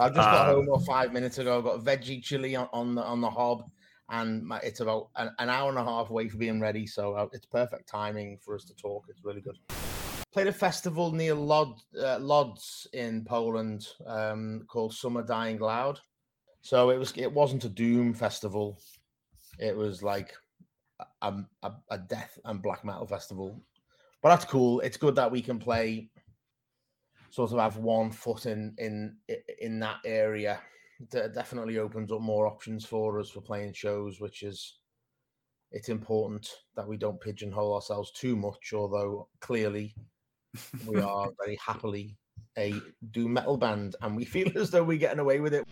I just got um, home five minutes ago. I got veggie chili on, on the on the hob, and my, it's about an, an, hour and a half away from being ready. So uh, it's perfect timing for us to talk. It's really good. Played a festival near Lod, uh, Lodz in Poland um, called Summer Dying Loud. So it was it wasn't a doom festival. It was like a, a, a death and black metal festival. But that's cool. It's good that we can play sort of have one foot in in in that area that definitely opens up more options for us for playing shows which is it's important that we don't pigeonhole ourselves too much although clearly we are very happily a doom metal band and we feel as though we're getting away with it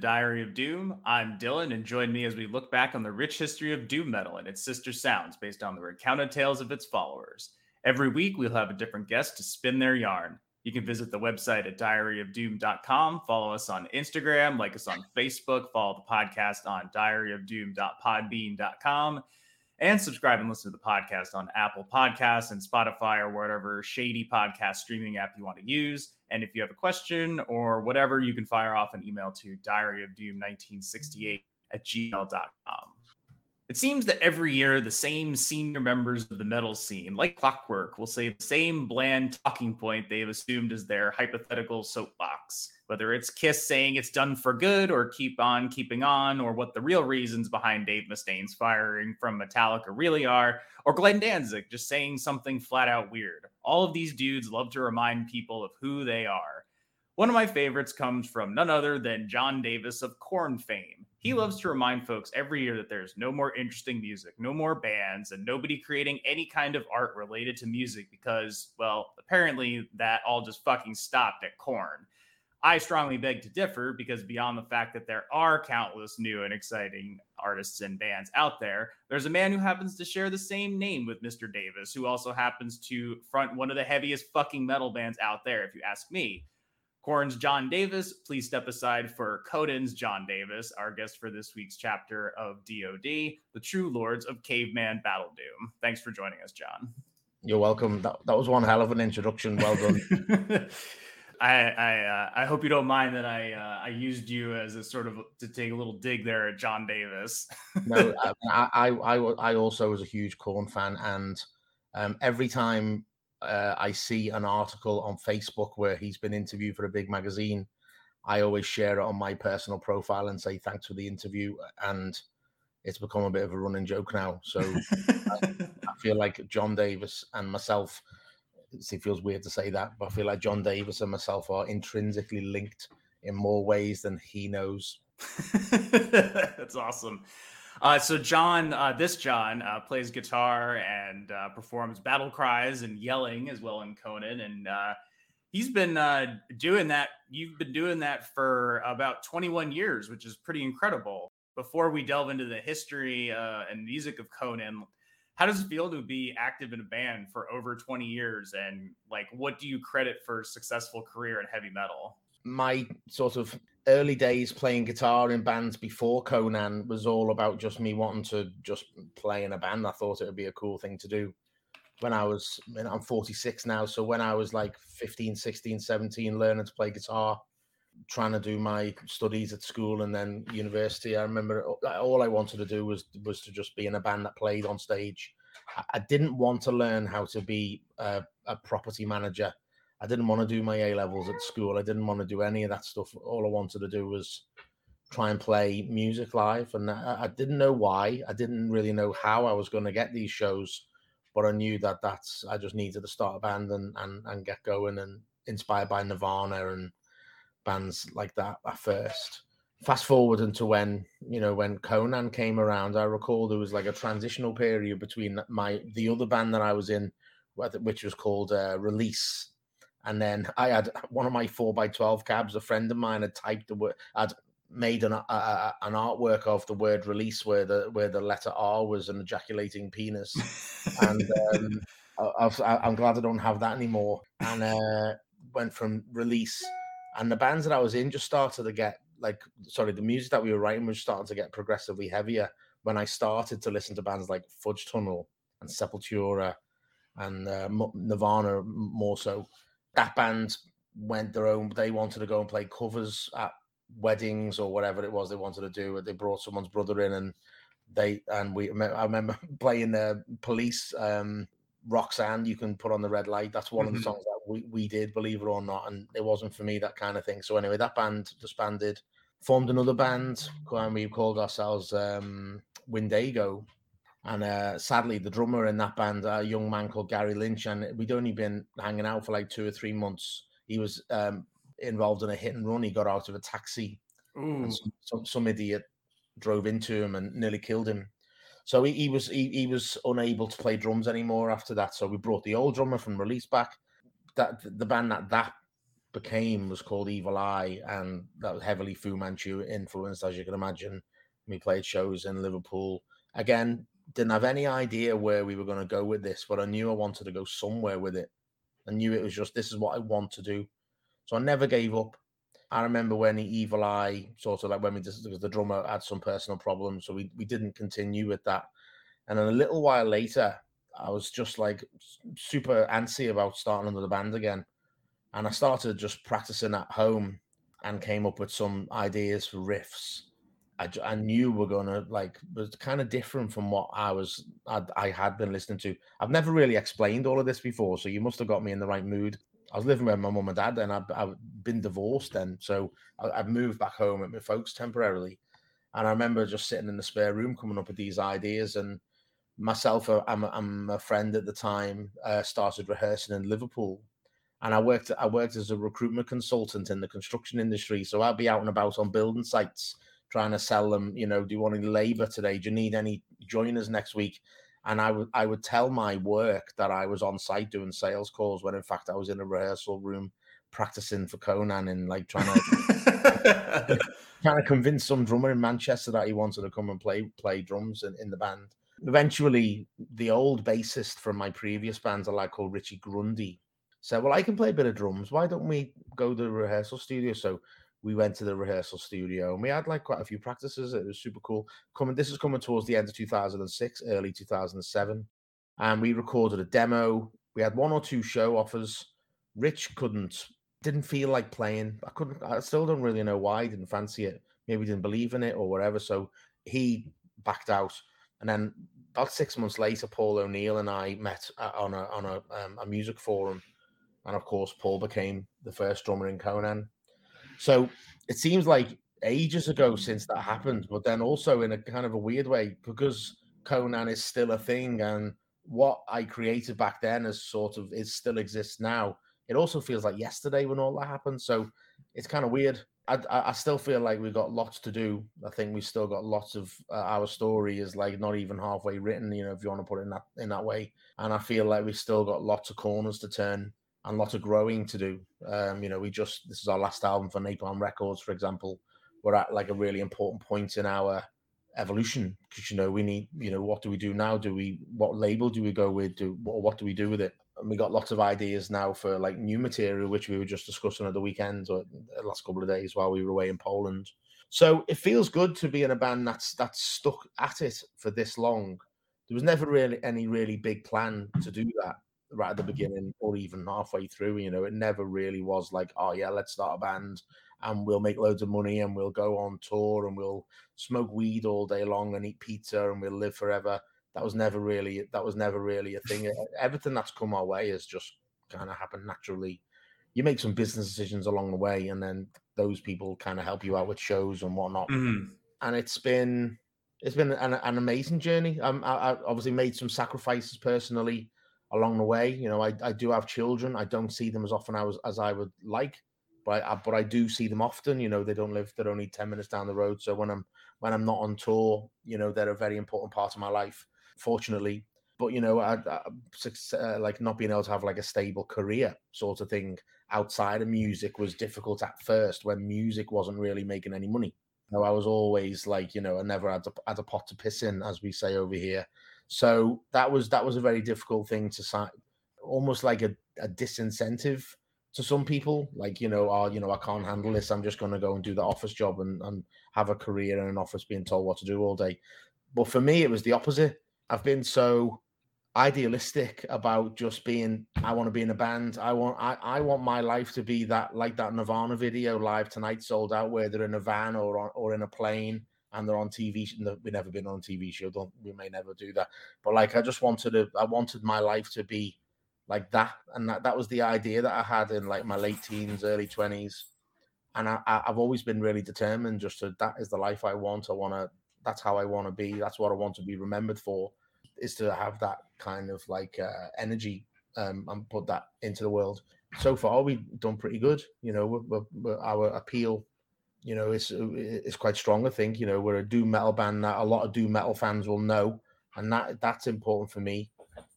Diary of Doom. I'm Dylan, and join me as we look back on the rich history of Doom metal and its sister sounds based on the recounted tales of its followers. Every week, we'll have a different guest to spin their yarn. You can visit the website at diaryofdoom.com, follow us on Instagram, like us on Facebook, follow the podcast on diaryofdoom.podbean.com, and subscribe and listen to the podcast on Apple Podcasts and Spotify or whatever shady podcast streaming app you want to use. And if you have a question or whatever, you can fire off an email to diaryofdoom1968 at gmail.com. It seems that every year the same senior members of the metal scene, like clockwork, will say the same bland talking point they've assumed as their hypothetical soapbox. Whether it's Kiss saying it's done for good or keep on keeping on, or what the real reasons behind Dave Mustaine's firing from Metallica really are, or Glenn Danzig just saying something flat out weird. All of these dudes love to remind people of who they are. One of my favorites comes from none other than John Davis of Korn fame. He loves to remind folks every year that there's no more interesting music, no more bands, and nobody creating any kind of art related to music because, well, apparently that all just fucking stopped at Korn. I strongly beg to differ because beyond the fact that there are countless new and exciting artists and bands out there, there's a man who happens to share the same name with Mr. Davis, who also happens to front one of the heaviest fucking metal bands out there, if you ask me. Korn's John Davis, please step aside for Conan's John Davis, our guest for this week's chapter of DOD, the true lords of caveman battle doom. Thanks for joining us, John. You're welcome. That, that was one hell of an introduction. Well done. I I, uh, I hope you don't mind that I uh, I used you as a sort of to take a little dig there at John Davis. no, I, I I I also was a huge Korn fan, and um, every time uh, I see an article on Facebook where he's been interviewed for a big magazine, I always share it on my personal profile and say thanks for the interview. And it's become a bit of a running joke now. So I, I, feel like John Davis and myself, it feels weird to say that, but I feel like John Davis and myself are intrinsically linked in more ways than he knows. That's awesome. Uh, so John, uh, this John uh, plays guitar and uh, performs battle cries and yelling as well in Conan, and uh, he's been uh, doing that. You've been doing that for about 21 years, which is pretty incredible. Before we delve into the history and music of Conan, how does it feel to be active in a band for over 20 years, and like, what do you credit for successful career in heavy metal? My sort of early days playing guitar in bands before Conan was all about just me wanting to just play in a band. I thought it would be a cool thing to do when I was, I'm 46 now. So when I was like 15, 16, 17, learning to play guitar, trying to do my studies at school and then university, I remember all I wanted to do was, was to just be in a band that played on stage. I didn't want to learn how to be a, a property manager I didn't want to do my A levels at school. I didn't want to do any of that stuff. All I wanted to do was try and play music live. And I, I didn't know why. I didn't really know how I was going to get these shows, but I knew that that's I just needed to start a band and and, and get going and inspired by Nirvana and bands like that at first. fast forward into when you know when Conan came around, I recall there was like a transitional period between my the other band that I was in, which was called uh, Release, and then I had one of my four by twelve cabs. A friend of mine had typed the word, had made an uh, an artwork of the word release where the where the letter R was an ejaculating penis, and um, I, am glad I don't have that anymore. And uh, went from release, and the bands that I was in just started to get like sorry, the music that we were writing was starting to get progressively heavier. When I started to listen to bands like Fudge Tunnel and Sepultura and uh, Nirvana more so, that band went their own. They wanted to go and play covers at weddings or whatever it was they wanted to do. They brought someone's brother in and they and we. I remember playing the police. Um, Roxanne, you can put on the red light. That's one mm-hmm. of the mm-hmm. songs that we, we did, believe it or not. And it wasn't for me, that kind of thing. So anyway, that band disbanded, formed another band, and we called ourselves um, Windigo. And uh, sadly, the drummer in that band, a young man called Gary Lynch, and we'd only been hanging out for like two or three months. He was um, involved in a hit and run. He got out of a taxi, and some, some, some idiot drove into him and nearly killed him. So he, he was he, he was unable to play drums anymore after that. So we brought the old drummer from Release back. That the band that that became was called Evil Eye, and that was heavily Fu Manchu influenced, as you can imagine. We played shows in Liverpool. Again, didn't have any idea where we were going to go with this, but I knew I wanted to go somewhere with it. I knew it was just this is what I want to do. So I never gave up. I remember when the Evil Eye sort of like when we just because the drummer had some personal problems, so we we didn't continue with that. And then a little while later, I was just like super antsy about starting another band again, and I started just practicing at home and came up with some ideas for riffs. I, I knew we're gonna like was kind of different from what I was I, I had been listening to. I've never really explained all of this before, so you must have got me in the right mood. I was living with my mum and dad, and I've, been divorced then, so I, have moved back home with my folks temporarily. And I remember just sitting in the spare room, coming up with these ideas. And myself, uh, I'm, I'm a friend at the time, uh, started rehearsing in Liverpool, and I worked I worked as a recruitment consultant in the construction industry. So I'd be out and about on building sites trying to sell them. You know, do you want any labour today? Do you need any joiners next week? And I would I would tell my work that I was on site doing sales calls when in fact I was in a rehearsal room practicing for Conan and like trying to trying to convince some drummer in Manchester that he wanted to come and play play drums in, in the band. Eventually, the old bassist from my previous bands, a lad called Richie Grundy, said, "Well, I can play a bit of drums. Why don't we go to the rehearsal studio?" So we went to the rehearsal studio and we had like quite a few practices. It was super cool. Coming, this is coming towards the end of 2006, early 2007, and we recorded a demo. We had one or two show offers. Rich couldn't, didn't feel like playing. I couldn't. I still don't really know why. Didn't fancy it. Maybe didn't believe in it or whatever. So he backed out. And then about six months later, Paul O'Neill and I met uh, on a on a, um, a music forum, and of course, Paul became the first drummer in Conan so it seems like ages ago since that happened, but then also in a kind of a weird way because Conan is still a thing and what I created back then is sort of is still exists now. It also feels like yesterday when all that happened. So it's kind of weird. I, I still feel like we've got lots to do. I think we've still got lots of uh, our story is like not even halfway written, you know, if you want to put it in that in that way. And I feel like we've still got lots of corners to turn and lots of growing to do. Um, you know, we just this is our last album for Napalm Records, for example. We're at like a really important point in our evolution because you know we need you know what do we do now? Do we what label do we go with? Do what, what do we do with it? And we got lots of ideas now for like new material which we were just discussing at the weekend or the last couple of days while we were away in poland. So it feels good to be in a band that's that's stuck at it for this long. There was never really any really big plan to do that right at the beginning or even halfway through. You know, it never really was like, oh yeah, let's start a band and we'll make loads of money and we'll go on tour and we'll smoke weed all day long and eat pizza and we'll live forever. That was never really that was never really a thing. Everything that's come our way has just kind of happened naturally. You make some business decisions along the way, and then those people kind of help you out with shows and whatnot. Mm-hmm. And it's been it's been an, an amazing journey. Um, I, I obviously made some sacrifices personally along the way. You know, I, I do have children. I don't see them as often as, as I would like, but I, but I do see them often. You know, they don't live; they're only ten minutes down the road. So when I'm when I'm not on tour, you know, they're a very important part of my life. Fortunately, but you know, I, I uh, like not being able to have like a stable career sort of thing outside of music was difficult at first when music wasn't really making any money. You know, I was always like, you know, I never had a, had a pot to piss in, as we say over here. So that was that was a very difficult thing to sign, almost like a, a disincentive to some people. Like, you know, oh, you know, I can't handle this. I'm just going to go and do the office job and, and have a career in an office being told what to do all day. But for me, it was the opposite. I've been so idealistic about just being I want to be in a band. I want I, I want my life to be that like that Nirvana video live tonight sold out where they're in a van or or in a plane and they're on TV. We've never been on TV show. Don't we may never do that. But like I just wanted to I wanted my life to be like that. And that, that was the idea that I had in like my late teens, early twenties. And I, I've always been really determined just to that is the life I want. I want to that's how I want to be. That's what I want to be remembered for is to have that kind of like uh, energy um, and put that into the world. So far, we've done pretty good. You know, we're, we're, our appeal, you know, it's uh, it's quite strong. I think you know we're a doom metal band that a lot of doom metal fans will know, and that that's important for me.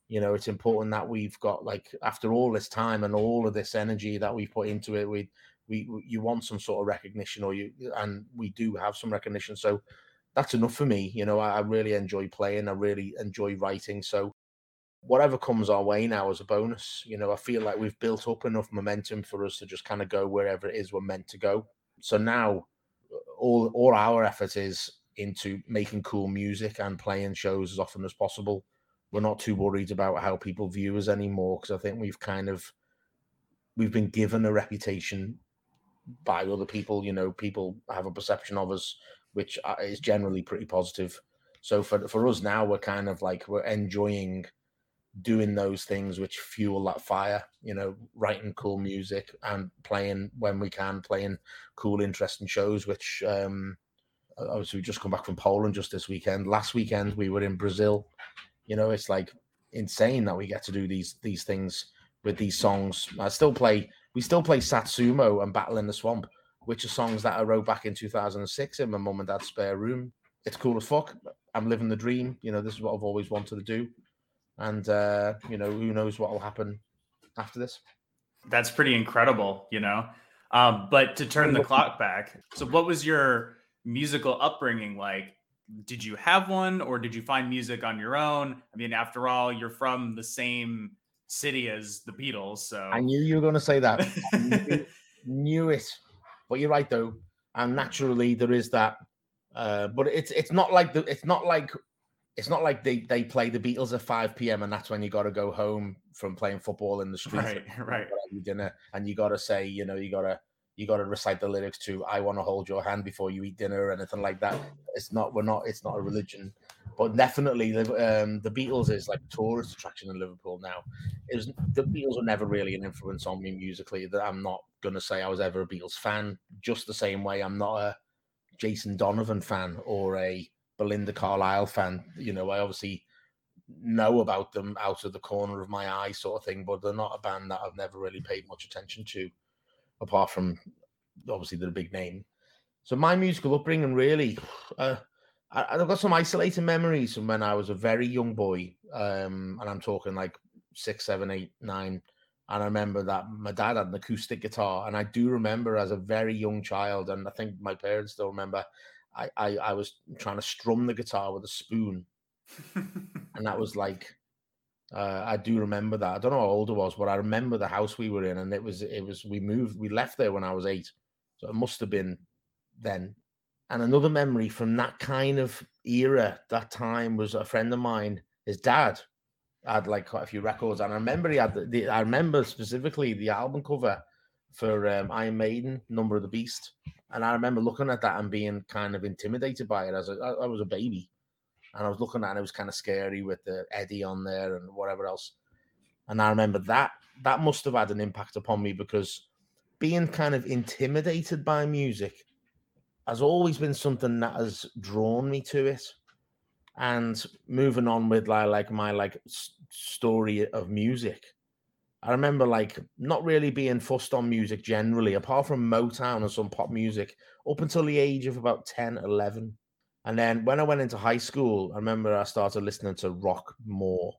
You know, it's important that we've got like after all this time and all of this energy that we've put into it, we we you want some sort of recognition, or you and we do have some recognition. So that's enough for me. You know, I, I really enjoy playing. I really enjoy writing. So whatever comes our way now as a bonus, you know, I feel like we've built up enough momentum for us to just kind of go wherever it is we're meant to go. So now all all our effort is into making cool music and playing shows as often as possible. We're not too worried about how people view us anymore because I think we've kind of we've been given a reputation by other people. You know, people have a perception of us which uh, is generally pretty positive. So for for us now, we're kind of like we're enjoying doing those things which fuel that fire. You know, writing cool music and playing when we can, playing cool, interesting shows. Which um, obviously we just come back from Poland just this weekend. Last weekend we were in Brazil. You know, it's like insane that we get to do these these things with these songs. I still play. We still play Satsuma and Battle in the Swamp which are songs that I wrote back in 2006 in my mum and dad's spare room. It's cool as fuck. I'm living the dream. You know, this is what I've always wanted to do. And, uh, you know, who knows what will happen after this. That's pretty incredible, you know. Um, but to turn the clock back, so what was your musical upbringing like? Did you have one or did you find music on your own? I mean, after all, you're from the same city as the Beatles. So I knew you were going to say that. knew, knew it. But you're right though, and naturally there is that. Uh, but it's it's not like the it's not like it's not like they they play the Beatles at 5 p.m. and that's when you got to go home from playing football in the street. Right, right. Dinner, and you got to say, you know, you got to you got to recite the lyrics to "I want to hold your hand before you eat dinner" or anything like that. It's not. We're not. It's not a religion, but definitely the um, the Beatles is like a tourist attraction in Liverpool now. It was the Beatles were never really an influence on me musically. That I'm not going to say I was ever a Beatles fan, just the same way I'm not a Jason Donovan fan or a Belinda Carlisle fan. You know, I obviously know about them out of the corner of my eye, sort of thing, but they're not a band that I've never really paid much attention to, apart from obviously they're a big name. So my musical upbringing really, uh, I, have got some isolated memories from when I was a very young boy, um, and I'm talking like six, seven, eight, nine and I remember that my dad had an acoustic guitar, and I do remember as a very young child, and I think my parents still remember. I, I, I was trying to strum the guitar with a spoon, and that was like, uh, I do remember that. I don't know how old I was, but I remember the house we were in, and it was it was we moved, we left there when I was eight, so it must have been then. And another memory from that kind of era, that time was a friend of mine. His dad had like quite a few records, and I remember he had the, the I remember specifically the album cover for um, Iron Maiden, Number of the Beast, and I remember looking at that and being kind of intimidated by it as I was a baby, and I was looking at it and it was kind of scary with the Eddie on there and whatever else, and I remember that that must have had an impact upon me because being kind of intimidated by music has always been something that has drawn me to it. And moving on with like, like my like story of music I remember like not really being fussed on music generally, apart from Motown and some pop music, up until the age of about 10, 11. And then when I went into high school, I remember I started listening to rock more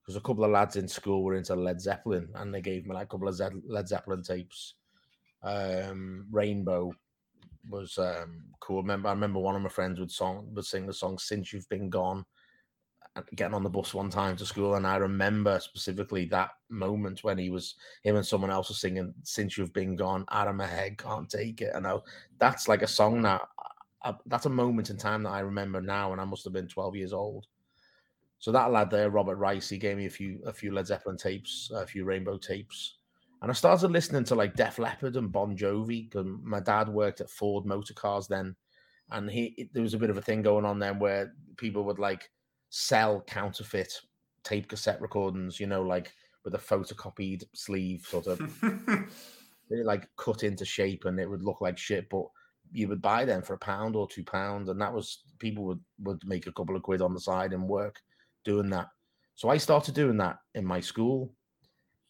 because a couple of lads in school were into Led Zeppelin and they gave me like a couple of Led Zeppelin tapes. Um, Rainbow was um, cool. I remember, I remember one of my friends would song would sing the song "Since You've Been Gone," getting on the bus one time to school, and I remember specifically that moment when he was him and someone else was singing "Since You've Been Gone." Out of my head, can't take it. And I, that's like a song that I, that's a moment in time that I remember now, and I must have been twelve years old. So that lad there, Robert Rice, he gave me a few a few Led Zeppelin tapes, a few Rainbow tapes. And I started listening to like Def Leppard and Bon Jovi because my dad worked at Ford Motor Cars then, and he there was a bit of a thing going on then where people would like sell counterfeit tape cassette recordings, you know, like with a photocopied sleeve, sort of like cut into shape, and it would look like shit, but you would buy them for a pound or two pounds, and that was people would would make a couple of quid on the side and work doing that. So I started doing that in my school,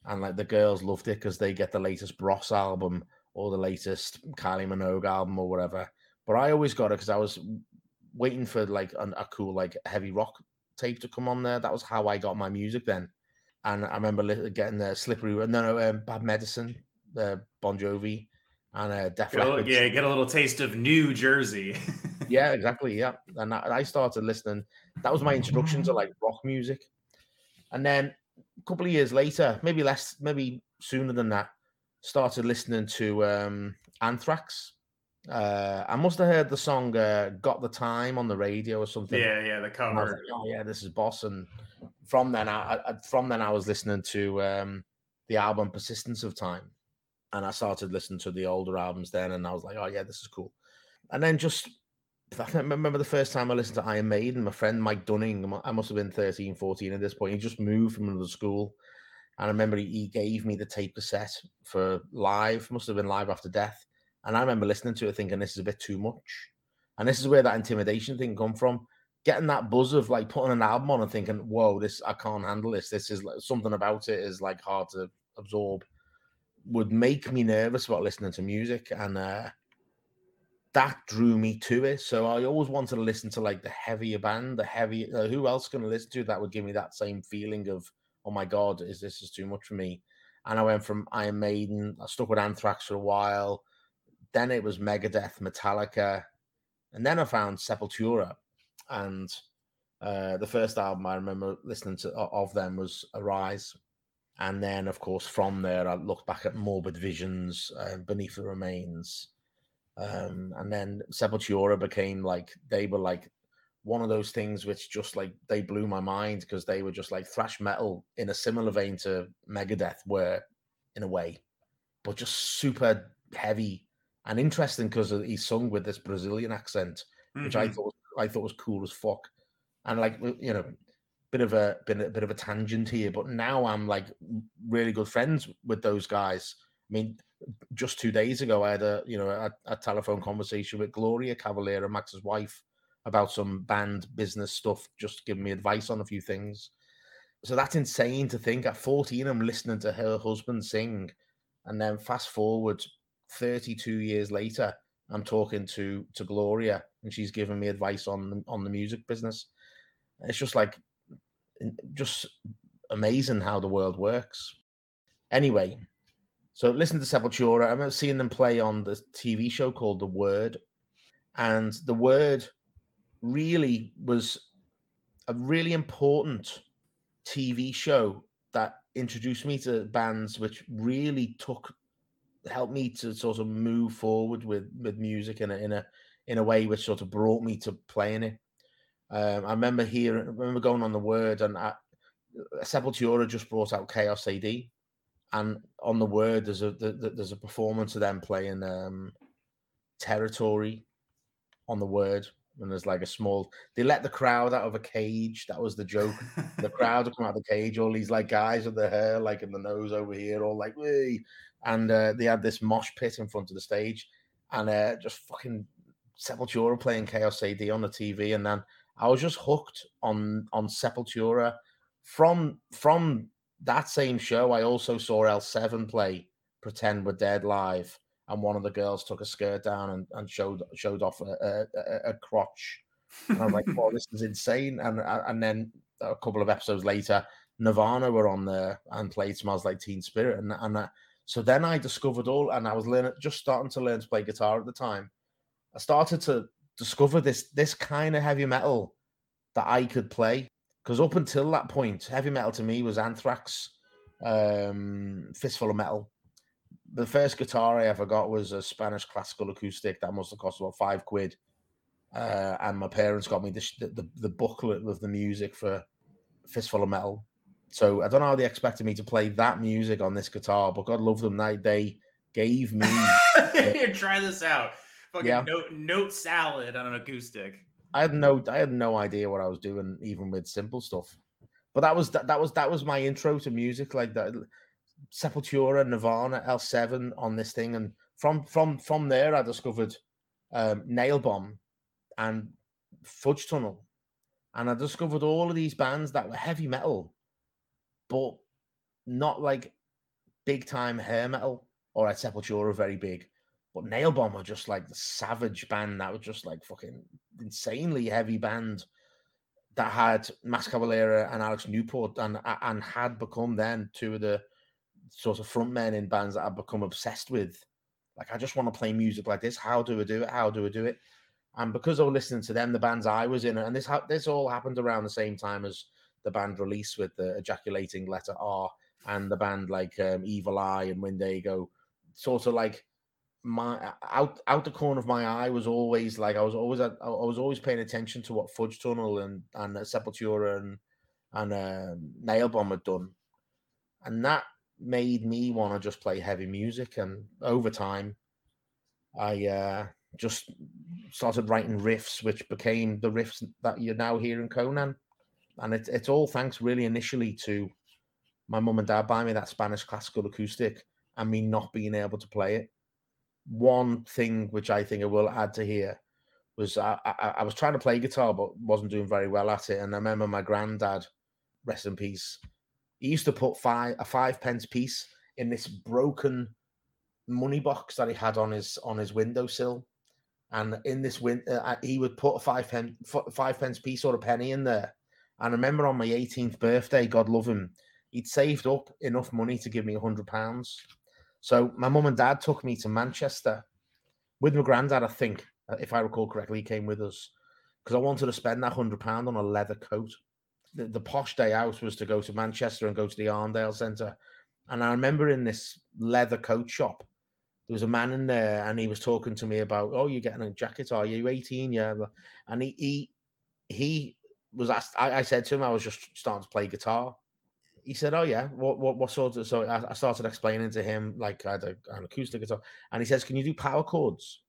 and like the girls loved it because they get the latest Bros album or the latest Kylie Minogue album or whatever. But I always got it because I was waiting for like a, a cool like heavy rock tape to come on there. That was how I got my music then. And I remember getting the slippery, no, no, um, bad medicine, the Bon Jovi, and uh, Def Leppard. Yeah, get a little taste of New Jersey. yeah, exactly. Yeah, and I, I started listening. That was my introduction to like rock music. And then a couple of years later, maybe less, maybe sooner than that, started listening to um, Anthrax. Uh, I must have heard the song uh, "Got the Time" on the radio or something. Yeah, yeah, the cover. Like, oh yeah, this is Boss. And from then, I, I from then I was listening to um, the album "Persistence of Time," and I started listening to the older albums then, and I was like, oh yeah, this is cool. And then just I remember the first time I listened to Iron Maiden, my friend Mike Dunning, I must have been 13, 14 at this point. He just moved from another school. And I remember he gave me the tape cassette for live, must have been live after death. And I remember listening to it thinking this is a bit too much. And this is where that intimidation thing come from. Getting that buzz of like putting an album on and thinking, whoa, this I can't handle this. This is like something about it is like hard to absorb would make me nervous about listening to music. And uh that drew me to it. So I always wanted to listen to like the heavier band, the heavy. Uh, who else can I listen to that would give me that same feeling of, oh my god, is this is too much for me? And I went from Iron Maiden. I stuck with Anthrax for a while. Then it was Megadeth, Metallica, and then I found Sepultura. And uh, the first album I remember listening to of them was Arise. And then, of course, from there, I looked back at Morbid Visions, uh, Beneath the Remains, um, and then Sepultura became like they were like one of those things which just like they blew my mind because they were just like thrash metal in a similar vein to Megadeth were in a way, but just super heavy and interesting because he sung with this Brazilian accent, mm-hmm. which I mm-hmm. thought I thought was cool as fuck. And like you know, bit of a bit a bit of a tangent here, but now I'm like really good friends with those guys. I mean, just two days ago, I had a you know a, a telephone conversation with Gloria Cavalera, Max's wife, about some band business stuff, just giving me advice on a few things. So that's insane to think. At 14, I'm listening to her husband sing, and then fast forward 32 years later, I'm talking to to Gloria, and she's giving me advice on on the music business. It's just like mm, just amazing how the world works. Anyway, so listen to Sepultura. I remember seeing them play on the TV show called The Word, and The Word really was a really important TV show that introduced me to bands, which really took helped me to sort of move forward with with music in a in a in a way which sort of brought me to playing it. Um, I remember hearing, remember going on the word, and I, Sepultura just brought out Chaos AD, and on the word there's a there's a performance of them playing um, territory on the word and there's like a small they let the crowd out of a cage that was the joke. The crowd would come out of the cage all these like guys with the hair like in the nose over here all like Wee! and uh, they had this mosh pit in front of the stage and uh, just fucking sepultura playing chaos ad on the tv and then i was just hooked on on sepultura. From from that same show, I also saw L7 play Pretend We're Dead live, and one of the girls took a skirt down and, and showed showed off a, a, a crotch. And I was like, "Oh, this is insane!" And and then a couple of episodes later, Nirvana were on there and played "Smells Like Teen Spirit," and and I, so then I discovered all, and I was learning, just starting to learn to play guitar at the time. I started to discover this this kind of heavy metal that I could play because up until that point, heavy metal to me was Anthrax, um, Fistful of Metal. The first guitar I ever got was a Spanish classical acoustic that must have cost about five quid. Uh, and my parents got me the, the, the booklet with the music for Fistful of Metal. So I don't know how they expected me to play that music on this guitar, but God love them, they they gave me. Here, try this out. Fucking yeah. note note salad on an acoustic. I had no I had no idea what I was doing, even with simple stuff. But that was that, that was that was my intro to music, like that Sepultura, Nirvana, L7 on this thing, and from from from there I discovered um, Nailbomb and Fudge Tunnel, and I discovered all of these bands that were heavy metal, but not like big time hair metal or at Sepultura very big. But Nailbomb were just like the savage band that was just like fucking insanely heavy band that had Max Cavalera and Alex Newport and and had become then two of the sort of frontmen in bands that I've become obsessed with. Like I just want to play music like this. How do I do it? How do I do it? And because I was listening to them, the bands I was in, and this this all happened around the same time as the band release with the ejaculating letter R and the band like um, Evil Eye and Windigo, sort of like my out out the corner of my eye was always like I was always at, I was always paying attention to what Fudge Tunnel and and Sepultura and and uh, Nailbomb had done, and that made me want to just play heavy music. And over time, I uh, just started writing riffs, which became the riffs that you're now hearing Conan. And it, it's all thanks really initially to my mum and dad buying me that Spanish classical acoustic and me not being able to play it one thing which I think I will add to here was I, I, I, was trying to play guitar but wasn't doing very well at it. And I remember my granddad, rest in peace, he used to put five a five pence piece in this broken money box that he had on his on his windowsill. And in this win, uh, he would put a five pen five pence piece or a penny in there. And I remember on my 18th birthday, God love him, he'd saved up enough money to give me a hundred pounds. So my mum and dad took me to Manchester with my granddad. I think, uh, if I recall correctly, he came with us because I wanted to spend that hundred pound on a leather coat. The, the, posh day out was to go to Manchester and go to the Arndale Centre, and I remember in this leather coat shop, there was a man in there, and he was talking to me about, "Oh, you're getting a jacket? Are you 18? Yeah." And he he he was asked. I, I said to him, I was just starting to play guitar, he said, "Oh yeah, what what what sort of?" So I, I started explaining to him like I had a, an acoustic guitar, and he says, "Can you do power chords?"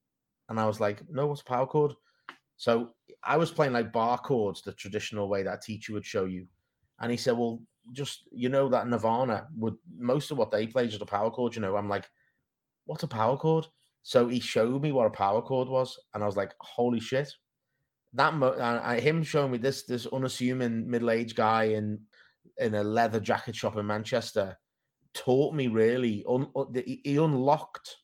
And I was like, "No, what's a power chord?" So I was playing like bar chords, the traditional way that a teacher would show you, and he said, "Well, just you know that Nirvana would most of what they play is a power chord." You know, I'm like, "What's a power chord?" So he showed me what a power chord was, and I was like, "Holy shit!" That mo- uh, him showing me this this unassuming middle aged guy in in a leather jacket shop in Manchester taught me really. Un, he unlocked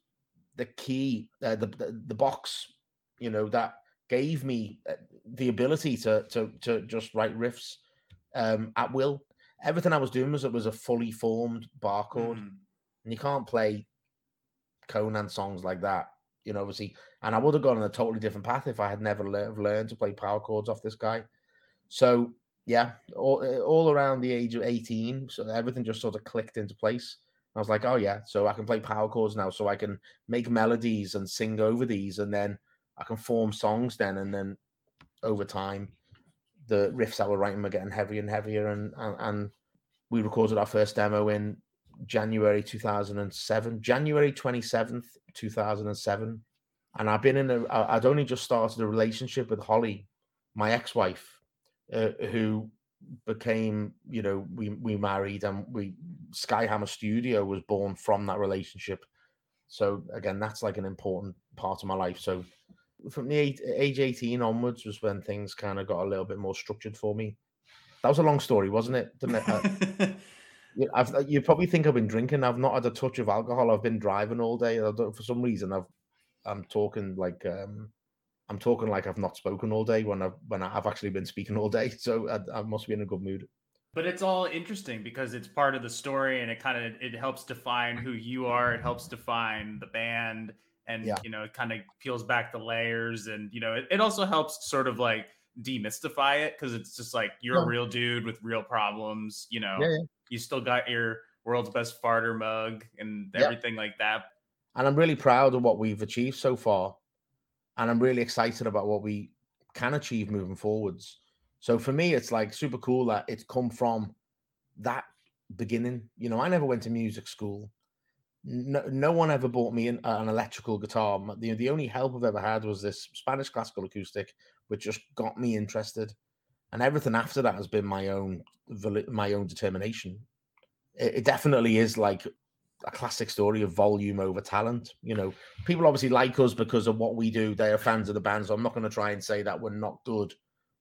the key, uh, the, the, the box, you know, that gave me uh, the ability to to to just write riffs um, at will. Everything I was doing was it was a fully formed bar chord, mm. and you can't play Conan songs like that. You know, obviously, and I would have gone on a totally different path if I had never le- learned to play power chords off this guy. So yeah, all, eh, all around the age of 18. So everything just sort of clicked into place. I was like, oh, yeah, so I can play power chords now. So I can make melodies and sing over these. And then I can form songs then. And then over time, the riffs I were writing were getting heavier and heavier. And, and, and we recorded our first demo in January 2007, January 27th, 2007. And I've been in a, I'd only just started a relationship with Holly, my ex wife uh, who became, you know, we we married and we Skyhammer Studio was born from that relationship. So again, that's like an important part of my life. So from the age, age 18 onwards was when things kind of got a little bit more structured for me. That was a long story, wasn't it? Didn't it? Uh, I've, you probably think I've been drinking. I've not had a touch of alcohol. I've been driving all day. I for some reason, I've I'm talking like um, I'm talking like I've not spoken all day when I've when I've actually been speaking all day. So I, I must be in a good mood. But it's all interesting because it's part of the story, and it kind of it helps define who you are. It helps define the band, and Yeah. you know, it kind of peels back the layers, and you know, it, it also helps sort of like demystify it because it's just like you're a real dude with real problems. You know, Yeah, yeah. you still got your world's best farter mug and Yeah. everything like that. and I'm really proud of what we've achieved so far, and I'm really excited about what we can achieve moving forwards. So for me, it's like super cool that it's come from that beginning. You know, I never went to music school. No, no one ever bought me an, an electrical guitar. The, the only help I've ever had was this Spanish classical acoustic, which just got me interested. And everything after that has been my own my own determination. It, it definitely is like a classic story of volume over talent. You know, people obviously like us because of what we do. They are fans of the band, so I'm not going to try and say that we're not good.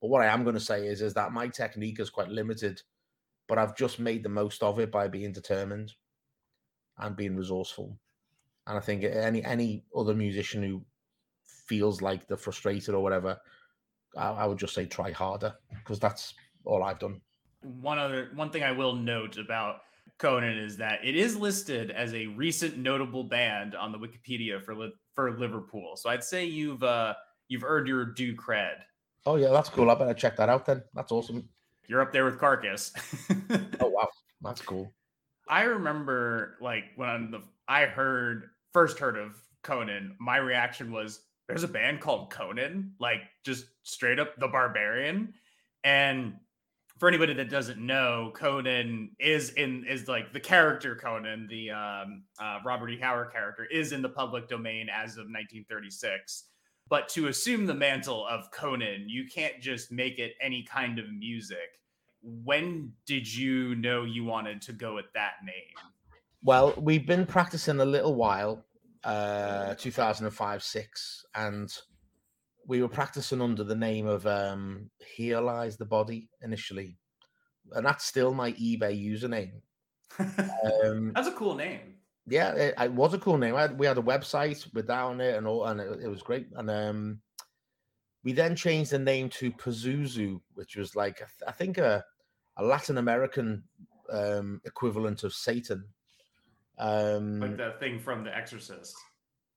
But what I am going to say is, is that my technique is quite limited, but I've just made the most of it by being determined and being resourceful. And I think any any other musician who feels like they're frustrated or whatever, I, I would just say try harder because that's all I've done. One other one thing I will note about Conan is that it is listed as a recent notable band on the Wikipedia for for Liverpool. So I'd say you've uh you've earned your due cred. Oh yeah, that's cool. I better check that out then. That's awesome. You're up there with Carcass. Oh wow, that's cool. I remember like when the I heard first heard of Conan, my reaction was there's a band called Conan, like just straight up the barbarian. And for anybody that doesn't know, Conan is in is like the character Conan, the um, uh, Robert E. Howard character, is in the public domain as of 1936. But to assume the mantle of Conan, you can't just make it any kind of music. When did you know you wanted to go with that name? Well, we've been practicing a little while, uh, 2005 6, and we were practicing under the name of um, Healize the Body initially. And that's still my eBay username. Um, That's a cool name. yeah, it, it was a cool name. I had, we had a website with that on it and all, and it, it was great. And um, we then changed the name to Pazuzu, which was like I, th- I think a, a Latin American um, equivalent of Satan. Um, Like the thing from The Exorcist.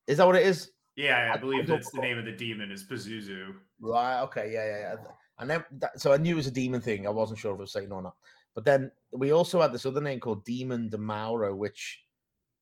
is that what it is? Yeah, I I- believe I that's the name of the demon is Pazuzu. Right. Okay. Yeah. Yeah. yeah. I never. That, so I knew it was a demon thing. I wasn't sure if it was Satan or not. But then we also had this other name called Demon de Mauro, which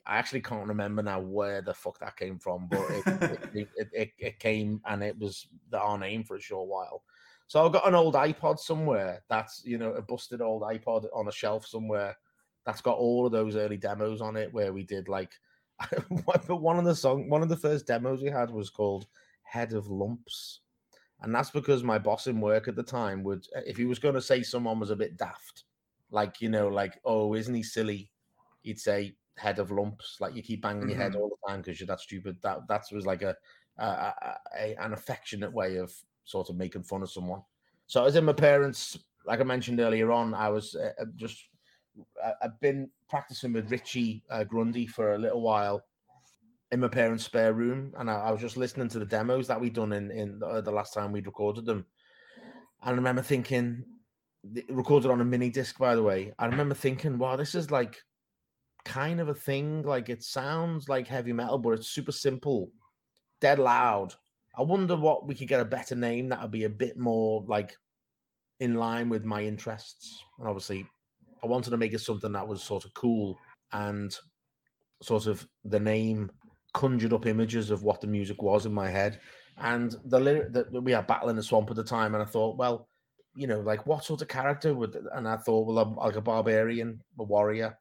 I actually can't remember now where the fuck that came from. But it, it, it, it, it came and it was our name for a short while. So I've got an old iPod somewhere. That's you know a busted old iPod on a shelf somewhere. That's got all of those early demos on it where we did like. but one of the song, one of the first demos we had was called "Head of Lumps." And that's because my boss in work at the time would, if he was going to say someone was a bit daft, like, you know, like, oh, isn't he silly? He'd say, head of lumps, like you keep banging your head Mhm. all the time because you're that stupid. That that was like a, a, a, a an affectionate way of sort of making fun of someone. So I was in my parents, like I mentioned earlier on, I was uh, uh, just, I, I've been practicing with Richie uh, Grundy for a little while in my parents' spare room, and I, I was just listening to the demos that we'd done in in the, the last time we'd recorded them. And I remember thinking, recorded on a mini disc, by the way. I remember thinking, wow, this is like kind of a thing. Like it sounds like heavy metal, but it's super simple, dead loud. I wonder what we could get a better name that would be a bit more like in line with my interests. And obviously, I wanted to make it something that was sort of cool and sort of the name conjured up images of what the music was in my head. And the lyric that we had Battle in the Swamp at the time, and I thought, well, you know, like what sort of character would? And I thought, well, I'm like a barbarian, a warrior.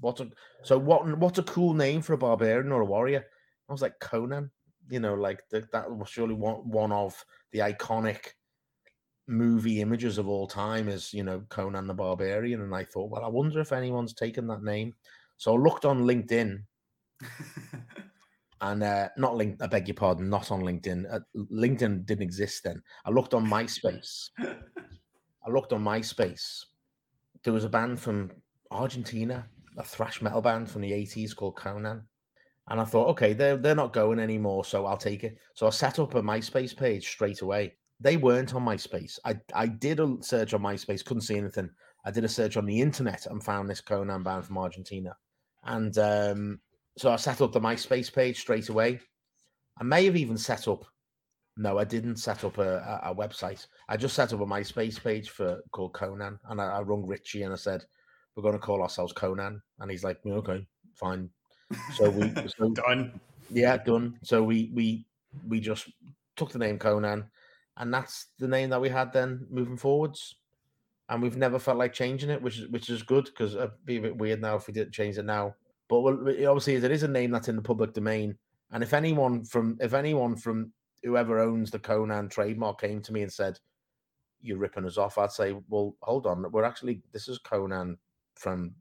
What? A, so what? What's a cool name for a barbarian or a warrior? I was like Conan. You know, like the, that was surely one one of the iconic movie images of all time is you know Conan the Barbarian, and I thought, well, I wonder if anyone's taken that name. So I looked on LinkedIn, and uh, not link. I beg your pardon, not on LinkedIn. Uh, LinkedIn didn't exist then. I looked on MySpace. I looked on MySpace. There was a band from Argentina, a thrash metal band from the 80s called Conan. And I thought, okay, they're they're not going anymore, so I'll take it. So I set up a MySpace page straight away. They weren't on MySpace. I I did a search on MySpace, couldn't see anything. I did a search on the internet and found this Conan band from Argentina. And um, so I set up the MySpace page straight away. I may have even set up. No, I didn't set up a, a, a website. I just set up a MySpace page for called Conan, and I, I rung Richie and I said, "We're going to call ourselves Conan," and he's like, "Okay, fine." So we so, Done. yeah, done. So we we we just took the name Conan, and that's the name that we had then moving forwards. And we've never felt like changing it, which is which is good because it'd be a bit weird now if we didn't change it now. But well, obviously, it is a name that's in the public domain. And if anyone from if anyone from whoever owns the Conan trademark came to me and said, "You're ripping us off," I'd say, "Well, hold on, we're actually this is Conan from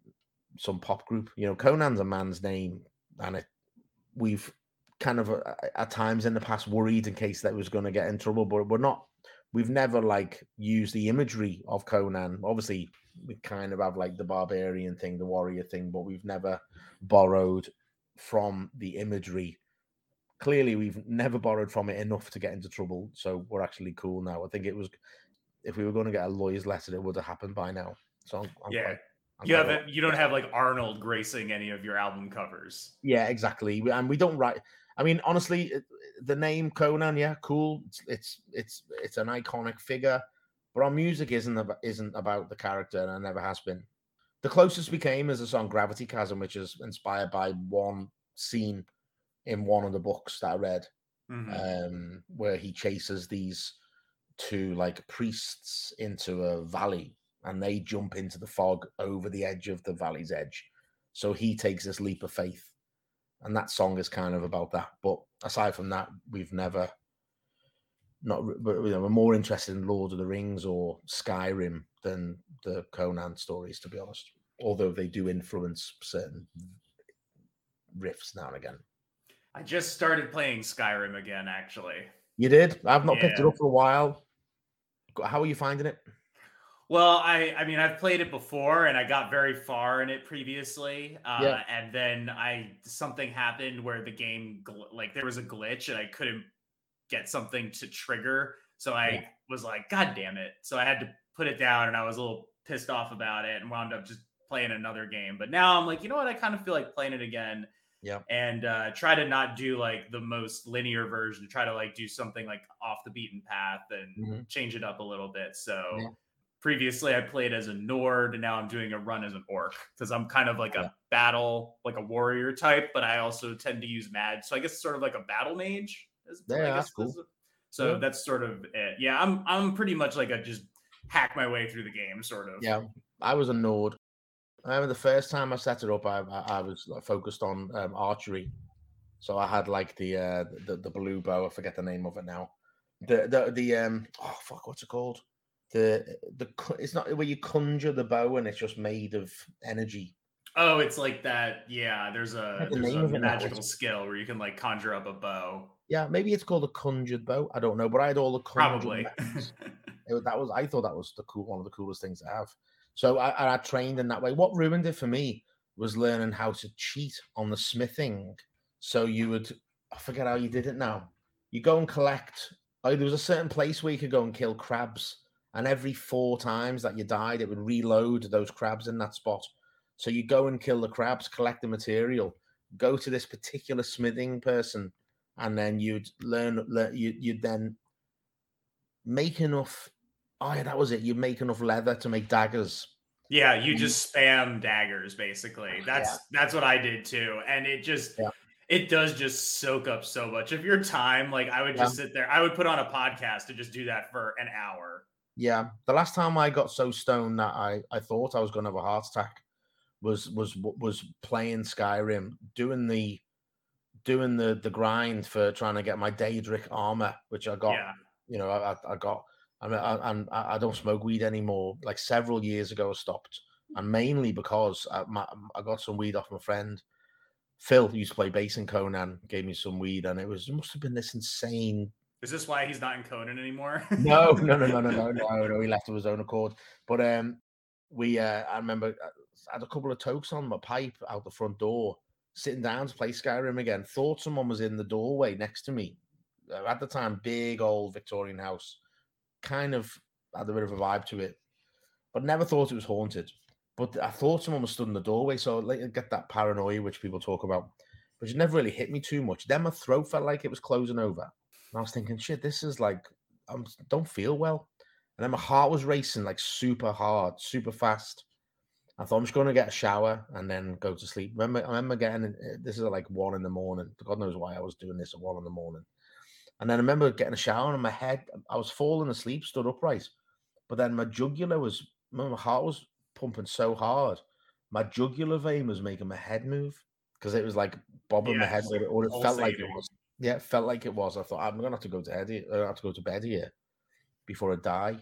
some pop group. You know, Conan's a man's name, and it we've kind of uh, at times in the past worried in case that was going to get in trouble, but we're not. We've never like used the imagery of Conan. Obviously, we kind of have like the barbarian thing, the warrior thing, but we've never borrowed from the imagery. Clearly, we've never borrowed from it enough to get into trouble. So we're actually cool now. I think it was if we were going to get a lawyer's letter, it would have happened by now. So I'm, I'm Yeah. quite- I'm You haven't. You don't have like Arnold gracing any of your album covers. Yeah, exactly. And we don't write. I mean, honestly, the name Conan, yeah, cool. It's it's it's, it's an iconic figure, but our music isn't about, isn't about the character, and it never has been. The closest we came is the song "Gravity Chasm," which is inspired by one scene in one of the books that I read, Mhm. um, where he chases these two like priests into a valley, and they jump into the fog over the edge of the valley's edge. So he takes this leap of faith, and that song is kind of about that. But aside from that, we've never not but, you know, we're more interested in Lord of the Rings or Skyrim than the Conan stories, to be honest. Although they do influence certain riffs now and again. I just started playing Skyrim again, actually. You did? I've not picked it up for a while. How are you finding it? Well, I I mean I've played it before and I got very far in it previously, uh, Yeah. and then I something happened where the game gl- like there was a glitch and I couldn't get something to trigger, so I Yeah. was like, God damn it! So I had to put it down and I was a little pissed off about it and wound up just playing another game. But now I'm like, you know what? I kind of feel like playing it again. Yeah. And uh, try to not do like the most linear version. Try to like do something like off the beaten path and Mhm. change it up a little bit. So Yeah. Previously I played as a Nord and now I'm doing a run as an orc because I'm kind of like Yeah. a battle, like a warrior type, but I also tend to use mad. So I guess sort of like a battle mage. is- Yeah, guess that's cool. So Yeah. that's sort of it. Yeah, I'm I'm pretty much like a just hack my way through the game, sort of. Yeah, I was a Nord. I remember the first time I set it up, I I, I was like, focused on um, archery, so I had like the uh the, the blue bow. I forget the name of it now. The the the um oh fuck, what's it called? The the it's not where you conjure the bow and it's just made of energy. Oh, it's like that. Yeah, there's a the there's a of it now, magical skill where you can like conjure up a bow. Yeah, maybe it's called a conjured bow. I don't know, but I had all the Probably. It that was I thought that was the cool one of the coolest things to have. So I, I trained in that way. What ruined it for me was learning how to cheat on the smithing. So you would I forget how you did it now. You go and collect. Like there was a certain place where you could go and kill crabs, and every four times that you died, it would reload those crabs in that spot. So you go and kill the crabs, collect the material, go to this particular smithing person, and then you'd learn. learn you, you'd then make enough. Oh yeah, that was it. You make enough leather to make daggers. Yeah, you just spam daggers basically. Ah, that's that's what I did too. And it just Yeah. it does just soak up so much of your time. Like I would just sit there. I would put on a podcast to just do that for an hour. Yeah, the last time I got so stoned that I I thought I was going to have a heart attack was was was playing Skyrim, doing the doing the the grind for trying to get my Daedric armor, which I got. Yeah. You know, I I- got. I mean, I, and I don't smoke weed anymore. Like several years ago, I stopped, and mainly because I, my, I got some weed off my friend Phil. Who used to play bass in Conan, gave me some weed, and it was it must have been this insane Is this why he's not in Conan anymore? no, no, no, no, no, no, no, no. He left of his own accord. But um, we, uh, I remember uh, had a couple of tokes on my pipe out the front door, sitting down to play Skyrim again. Thought someone was in the doorway next to me. Uh, At the time, big old Victorian house, kind of had a bit of a vibe to it, but never thought it was haunted. But I thought someone was stood in the doorway, so I get that paranoia which people talk about, but it never really hit me too much. Then my throat felt like it was closing over, and I was thinking, shit, this is like I don't feel well. And then my heart was racing like super hard, super fast. I thought I'm just going to get a shower and then go to sleep. Remember, I remember getting uh, this is at like one in the morning. God knows why I was doing this at one in the morning. And then I remember getting a shower and my head, I was falling asleep, stood upright. But then my jugular was, my heart was pumping so hard. My jugular vein was making my head move because it was like bobbing my head, or it, felt like it was. Yeah, it felt like it was. I thought I'm gonna have to go to bed. Here, I have to go to bed here before I die.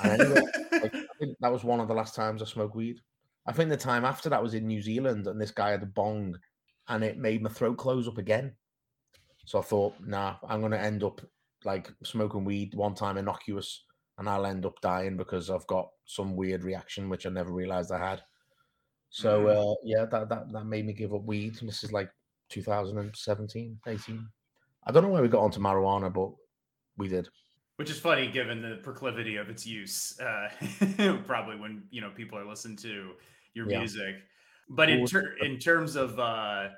And anyway, like, I think that was one of the last times I smoked weed. I think the time after that was in New Zealand, and this guy had a bong, and it made my throat close up again. So I thought, nah, I'm gonna end up like smoking weed one time innocuous, and I'll end up dying because I've got some weird reaction which I never realized I had. So Mhm. uh, yeah, that, that that made me give up weed. And this is like 2017, 18. I don't know where we got onto marijuana, but we did. Which is funny given the proclivity of its use. Uh, probably when you know people are listening to your Yeah. music. But in ter- in terms of uh,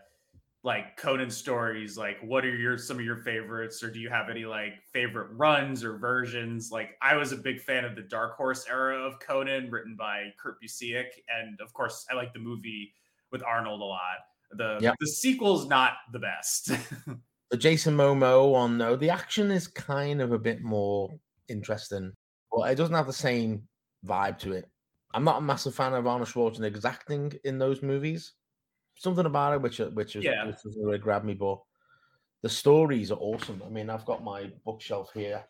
like Conan stories, like what are your some of your favorites, or do you have any like favorite runs or versions? Like I was a big fan of the Dark Horse era of Conan, written by Kurt Busiek, and of course I like the movie with Arnold a lot. The Yeah. the sequel's not the best. the Jason Momoa one, though, the action is kind of a bit more interesting, but it doesn't have the same vibe to it. I'm not a massive fan of Arnold Schwarzenegger's acting in those movies. Something about it which uh, which is Yeah. which really grab me, but the stories are awesome. I mean, I've got my bookshelf here.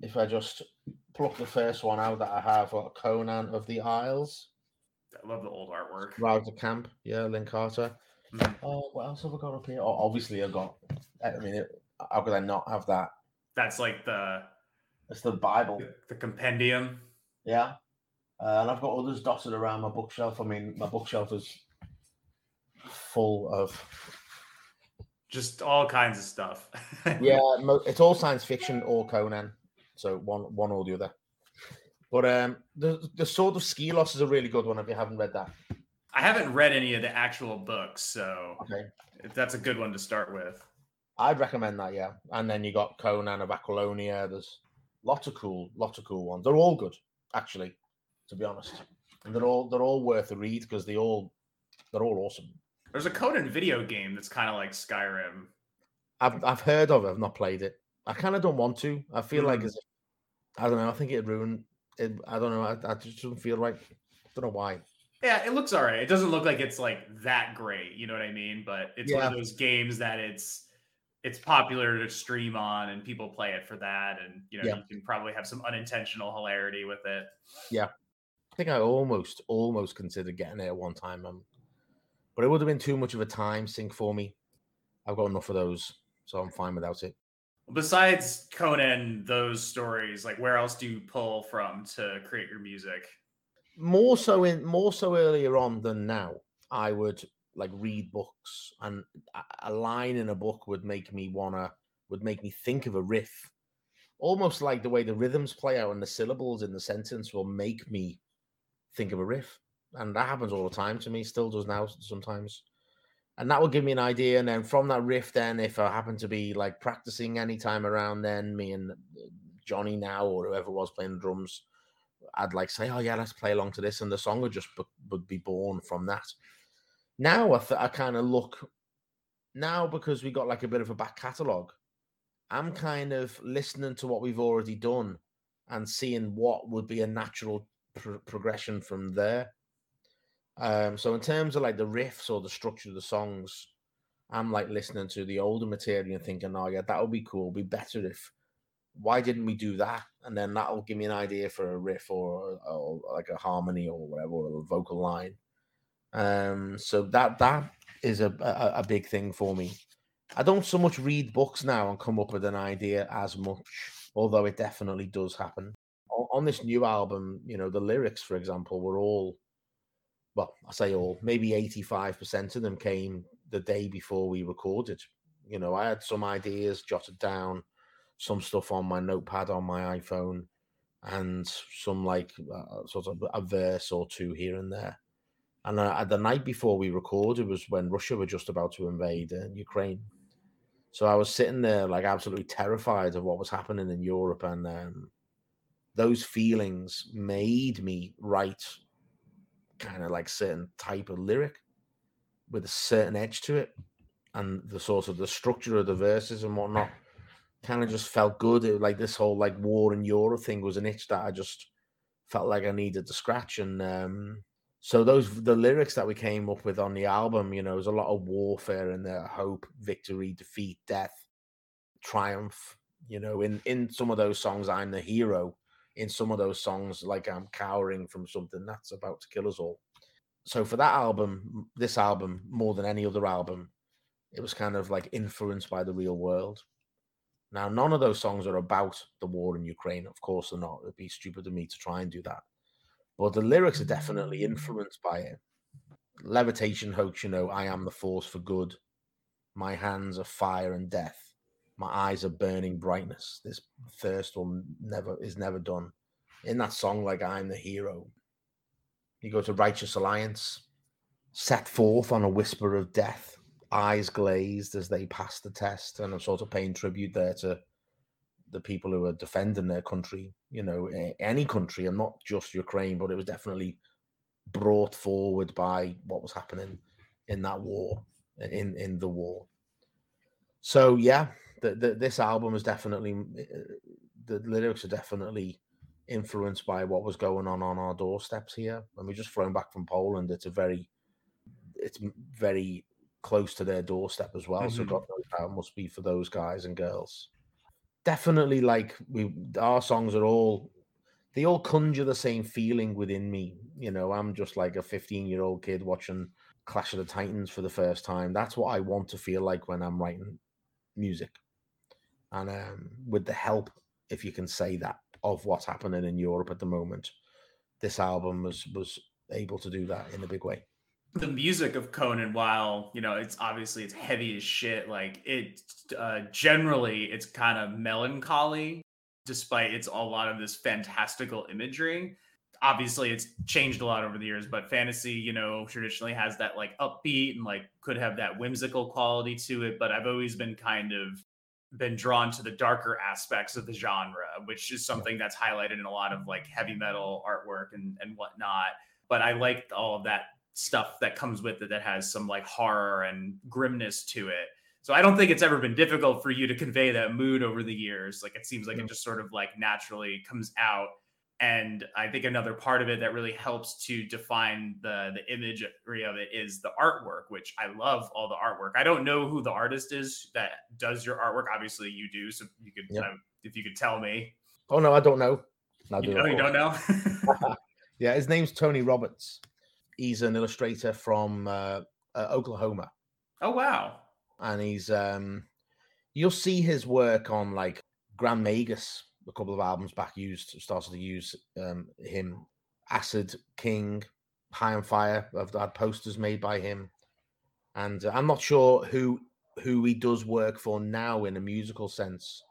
If I just pluck the first one out that I have, Conan of the Isles, I love the old artwork. Rouse the Camp, yeah, Lin Carter. Mhm. Uh, what else have I got up here? Oh, obviously, I got. I mean, it, how could I not have that? That's like the It's the Bible. the compendium. Yeah. Uh, and I've got others dotted around my bookshelf. I mean, my bookshelf is full of. just all kinds of stuff. Yeah, it's all science fiction or Conan. So one one or the other. But um, the the Sword of Skelos is a really good one. If you haven't read that, I haven't read any of the actual books, so okay, that's a good one to start with. I'd recommend that. Yeah, and then you got Conan of Aquilonia. There's lots of cool, lots of cool ones. They're all good, actually, to be honest. And they're all they're all worth a read because they all they're all awesome. There's a Conan video game that's kind of like Skyrim. I've I've heard of it. I've not played it. I kind of don't want to. I feel like Mm. as if, I don't know. I think it'd ruin it. I don't know. I, I just don't feel right. I don't know why. Yeah, it looks all right. It doesn't look like it's like that great, you know what I mean? But it's one of those games that it's it's popular to stream on and people play it for that and you know Yeah. you can probably have some unintentional hilarity with it. Yeah i think I almost almost considered getting it at one time, um, but it would have been too much of a time sink for me. I've got enough of those, so I'm fine without it. Besides Conan, those stories, like where else do you pull from to create your music? More so in more so earlier on than now. I would like read books, and a- line in a book would make me wanna would make me think of a riff, almost like the way the rhythms play out and the syllables in the sentence will make me think of a riff, and that happens all the time to me. Still does now sometimes, and that will give me an idea. And then from that riff, then if I happen to be like practicing anytime around, then me and uh, Johnny now or whoever was playing the drums, I'd like say, oh yeah, let's play along to this, and the song would just b- would be born from that. Now I, th- I kind of look now because we got like a bit of a back catalogue. I'm kind of listening to what we've already done and seeing what would be a natural pro- progression from there. Um, so in terms of like the riffs or the structure of the songs, I'm like listening to the older material and thinking, oh yeah, that would be cool. Be better if why didn't we do that? And then that'll give me an idea for a riff or, or like a harmony or whatever, or a vocal line. Um, so that that is a, a a big thing for me. I don't so much read books now and come up with an idea as much, although it definitely does happen. On, on this new album, you know, the lyrics, for example, were all well, I say all, maybe 85% of them came the day before we recorded. You know, I had some ideas jotted down, some stuff on my notepad on my iPhone, and some like uh, sort of a verse or two here and there. And uh, the night before we recorded was when Russia were just about to invade uh, Ukraine. So I was sitting there like absolutely terrified of what was happening in Europe, and um, those feelings made me write kind of like certain type of lyric with a certain edge to it, and the sort of the structure of the verses and whatnot kind of just felt good. It, like this whole like war in Europe thing was an itch that I just felt like I needed to scratch. And um, so those the lyrics that we came up with on the album, you know, there's a lot of warfare in there, hope, victory, defeat, death, triumph. You know, in in some of those songs, I'm the hero. In some of those songs, like I'm cowering from something that's about to kill us all. So for that album, this album, more than any other album, it was kind of like influenced by the real world now, none of those songs are about the war in Ukraine. Of course, they're not. It'd be stupid of me to try and do that. But the lyrics are definitely influenced by it. Levitation hoax, you know, I am the force for good. My hands are fire and death. My eyes are burning brightness. This thirst will never is never done. In that song, like I'm the hero. You go to Righteous Alliance, set forth on a whisper of death eyes glazed as they pass the test, and I'm sort of paying tribute there to the people who are defending their country. You know, any country, and not just Ukraine, but it was definitely brought forward by what was happening in that war, in in the war. So yeah, this album is definitely the lyrics are definitely influenced by what was going on on our doorsteps here. And we just flown back from Poland. It's a very, it's very close to their doorstep as well. Mm-hmm. So God knows how it must be for those guys and girls. Definitely, like we, our songs are all they all conjure the same feeling within me. You know, I'm just like a 15 year old kid watching Clash of the Titans for the first time. That's what I want to feel like when I'm writing music. And um, with the help, if you can say that, of what's happening in Europe at the moment, this album was was able to do that in a big way the music of Conan, while you know it's obviously it's heavy as shit, like it uh, generally it's kind of melancholy, despite it's a lot of this fantastical imagery. Obviously, it's changed a lot over the years, but fantasy, you know, traditionally has that like upbeat and like could have that whimsical quality to it. But I've always been kind of been drawn to the darker aspects of the genre, which is something that's highlighted in a lot of like heavy metal artwork and and whatnot. But I liked all of that stuff that comes with it that has some like horror and grimness to it. So I don't think it's ever been difficult for you to convey that mood over the years. Like it seems like it just sort of like naturally comes out. And I think another part of it that really helps to define the the imagery of it is the artwork, which I love all the artwork. I don't know who the artist is that does your artwork. Obviously, you do, so you could yep. uh, if you could tell me. Oh no, I don't know. I do you, know, you don't know. yeah, his name's Tony Roberts he's an illustrator from uh, uh, Oklahoma. Oh wow! And he's um, you'll see his work on like Grand Magus. A couple of albums back used started to use um, him. Acid King, High on Fire. I've had posters made by him, and uh, I'm not sure who who he does work for now in a musical sense,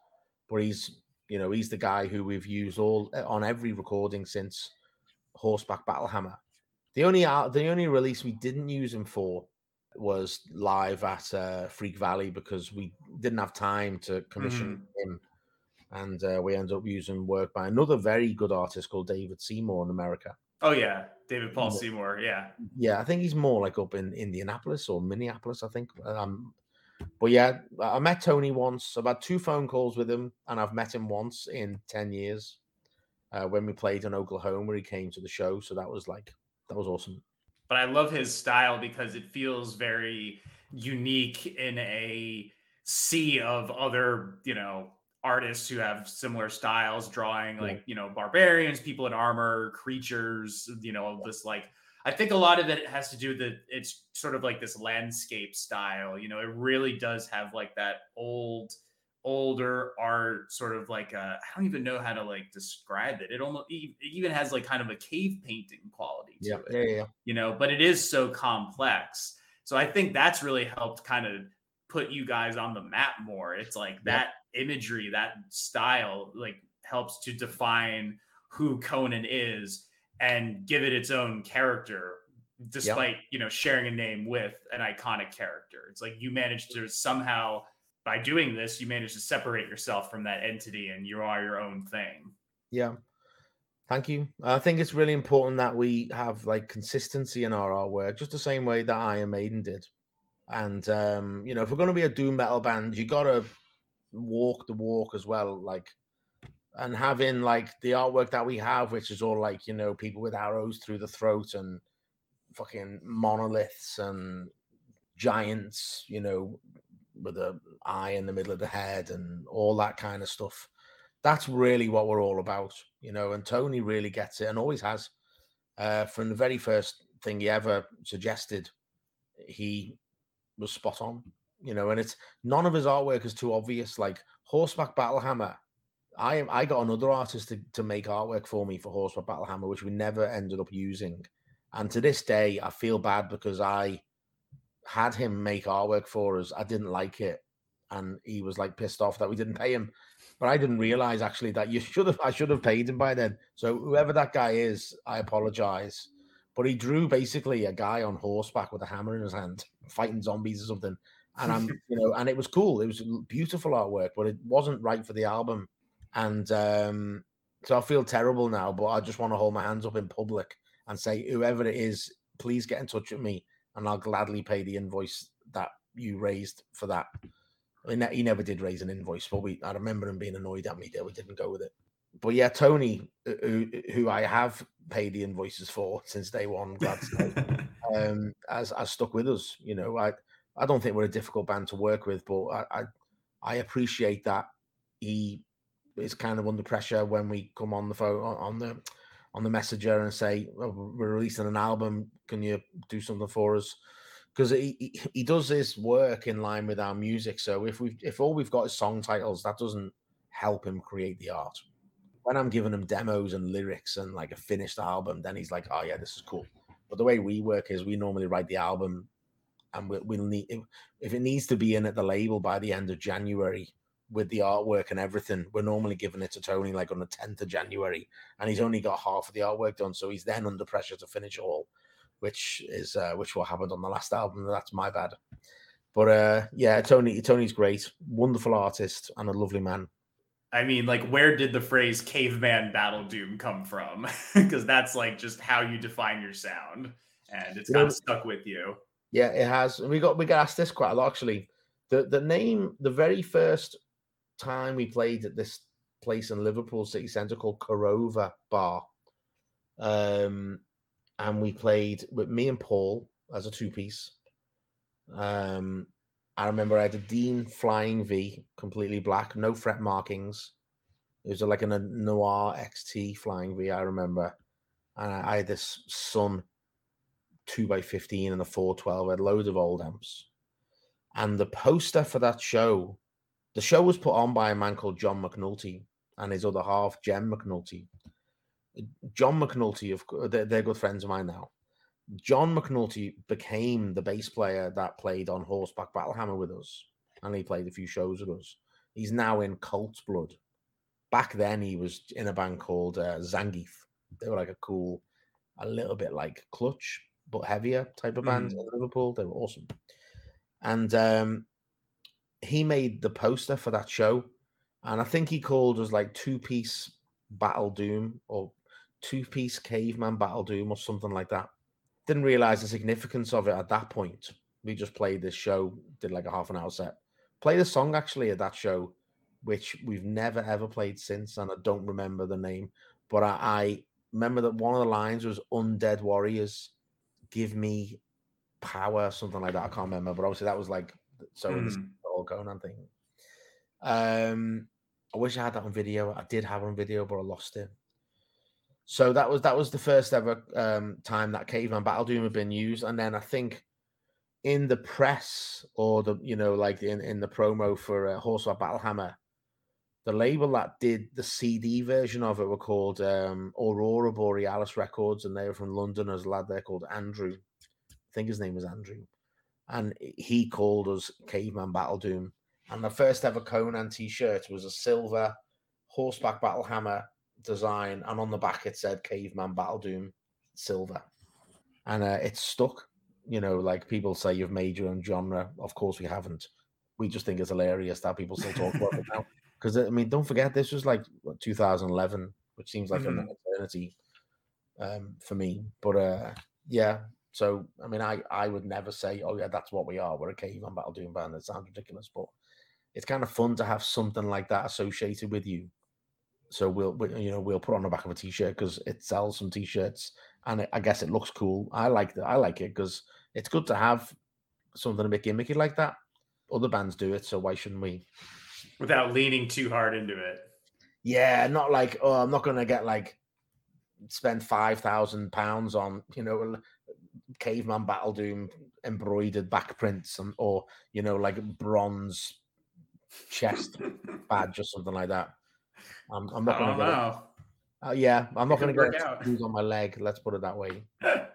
but he's you know he's the guy who we've used all on every recording since Horseback Battlehammer the only the only release we didn't use him for was live at uh, Freak Valley because we didn't have time to commission mm. him, and uh, we ended up using work by another very good artist called David Seymour in America. Oh yeah, David Paul Seymour. Yeah, yeah. I think he's more like up in Indianapolis or Minneapolis. I think. Um, but yeah, I met Tony once. I've had two phone calls with him, and I've met him once in ten years uh, when we played in Oklahoma. Where he came to the show, so that was like that was awesome. But I love his style because it feels very unique in a sea of other, you know, artists who have similar styles, drawing like, you know, barbarians, people in armor, creatures, you know, this like I think a lot of it has to do with that it's sort of like this landscape style. You know, it really does have like that old older art, sort of like uh, I don't even know how to like describe it. It almost it even has like kind of a cave painting quality to yeah, it. yeah, yeah. You know, but it is so complex. So I think that's really helped kind of put you guys on the map more. It's like that imagery, that style, like helps to define who Conan is and give it its own character despite you know sharing a name with an iconic character it's like you managed to somehow by doing this you managed to separate yourself from that entity and you are your own thing Yeah. Thank you. I think it's really important that we have like consistency in our artwork, just the same way that Iron Maiden did. And um, you know, if we're gonna be a doom metal band, you gotta walk the walk as well. Like and having like the artwork that we have, which is all like, you know, people with arrows through the throat and fucking monoliths and giants, you know, with a eye in the middle of the head and all that kind of stuff. That's really what we're all about, you know. And Tony really gets it and always has. Uh, from the very first thing he ever suggested, he was spot on, you know. And it's none of his artwork is too obvious. Like Horseback Battlehammer, I I got another artist to, to make artwork for me for Horseback Battlehammer, which we never ended up using. And to this day, I feel bad because I had him make artwork for us. I didn't like it, and he was like pissed off that we didn't pay him. But I didn't realize actually that you should have. I should have paid him by then. So whoever that guy is, I apologize. But he drew basically a guy on horseback with a hammer in his hand, fighting zombies or something. And I'm, you know, and it was cool. It was beautiful artwork, but it wasn't right for the album. And um, so I feel terrible now. But I just want to hold my hands up in public and say, whoever it is, please get in touch with me and I'll gladly pay the invoice that you raised for that. I mean, he never did raise an invoice, but we I remember him being annoyed at me that we didn't go with it. But yeah, Tony, who, who I have paid the invoices for since day one, glad to say, um, has, has stuck with us. You know, I I don't think we're a difficult band to work with, but I I, I appreciate that he is kind of under pressure when we come on the phone on the on the messenger and say oh, we're releasing an album. Can you do something for us? Because he, he, he does his work in line with our music so if we if all we've got is song titles that doesn't help him create the art when i'm giving him demos and lyrics and like a finished album then he's like oh yeah this is cool but the way we work is we normally write the album and we'll, we'll need if it needs to be in at the label by the end of january with the artwork and everything, we're normally giving it to Tony like on the 10th of January, and he's only got half of the artwork done, so he's then under pressure to finish all, which is uh, which what happened on the last album. That's my bad. But uh, yeah, Tony Tony's great, wonderful artist, and a lovely man. I mean, like, where did the phrase caveman battle doom come from? Because that's like just how you define your sound, and it's kind of stuck with you. Yeah, it has. And we got we got asked this quite a lot actually. The the name, the very first time we played at this place in Liverpool city centre called Korova Bar. Um, and we played with me and Paul as a two piece. Um, I remember I had a Dean Flying V, completely black, no fret markings. It was like a Noir XT Flying V, I remember. And I, I had this Sun 2x15 and a 412. I had loads of old amps. And the poster for that show the show was put on by a man called John McNulty and his other half, Jem McNulty. John McNulty, of they're good friends of mine now. John McNulty became the bass player that played on Horseback Battlehammer with us, and he played a few shows with us. He's now in Coltsblood. Back then, he was in a band called uh, Zangief. They were like a cool, a little bit like Clutch, but heavier type of band mm. in Liverpool. They were awesome. And um, he made the poster for that show, and I think he called us like two piece Battle Doom or two piece Caveman Battle Doom or something like that. Didn't realize the significance of it at that point. We just played this show, did like a half an hour set. Played a song actually at that show, which we've never ever played since, and I don't remember the name, but I, I remember that one of the lines was "Undead Warriors, give me power," something like that. I can't remember, but obviously that was like so. Mm whole Conan thing. Um, I wish I had that on video. I did have on video, but I lost it. So that was that was the first ever um, time that Caveman Battle Doom had been used, and then I think in the press or the you know like in in the promo for uh, Horseback Battle Hammer, the label that did the CD version of it were called um, Aurora Borealis Records, and they were from London. As a lad there called Andrew, I think his name was Andrew, and he called us Caveman Battle Doom. And the first ever Conan T-shirt was a silver horseback battle hammer design, and on the back it said Caveman Battle Doom silver, and uh, it's stuck. You know, like people say, you've made your own genre. Of course, we haven't. We just think it's hilarious that people still talk about it now. Because I mean, don't forget, this was like what, 2011, which seems like mm-hmm. an eternity um, for me. But uh, yeah, so I mean, I I would never say, oh yeah, that's what we are. We're a caveman battle doom band. That sounds ridiculous, but it's kind of fun to have something like that associated with you. So we'll, we, you know we'll put on the back of a t-shirt because it sells some t-shirts and it, I guess it looks cool. I like that. I like it because it's good to have something a bit gimmicky like that. Other bands do it, so why shouldn't we? Without leaning too hard into it. Yeah, not like oh, I'm not going to get like spend five thousand pounds on you know caveman battle doom embroidered back prints and or you know like bronze chest badge or something like that. I'm, I'm not going to go. Uh, yeah, I'm not going to tattoos on my leg. Let's put it that way.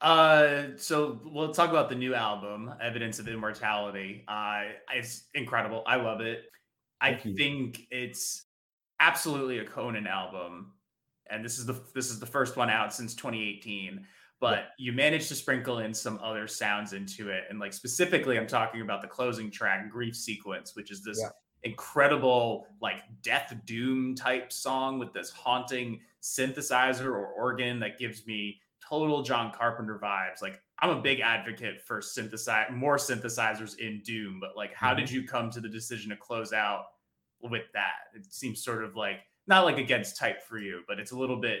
Uh, so we'll talk about the new album, Evidence of Immortality. Uh, it's incredible. I love it. Thank I you. think it's absolutely a Conan album, and this is the this is the first one out since 2018. But yeah. you managed to sprinkle in some other sounds into it, and like specifically, I'm talking about the closing track, "Grief Sequence," which is this yeah incredible like death doom type song with this haunting synthesizer or organ that gives me total John Carpenter vibes. Like I'm a big advocate for synthesize more synthesizers in Doom, but like how mm-hmm. did you come to the decision to close out with that? It seems sort of like not like against type for you, but it's a little bit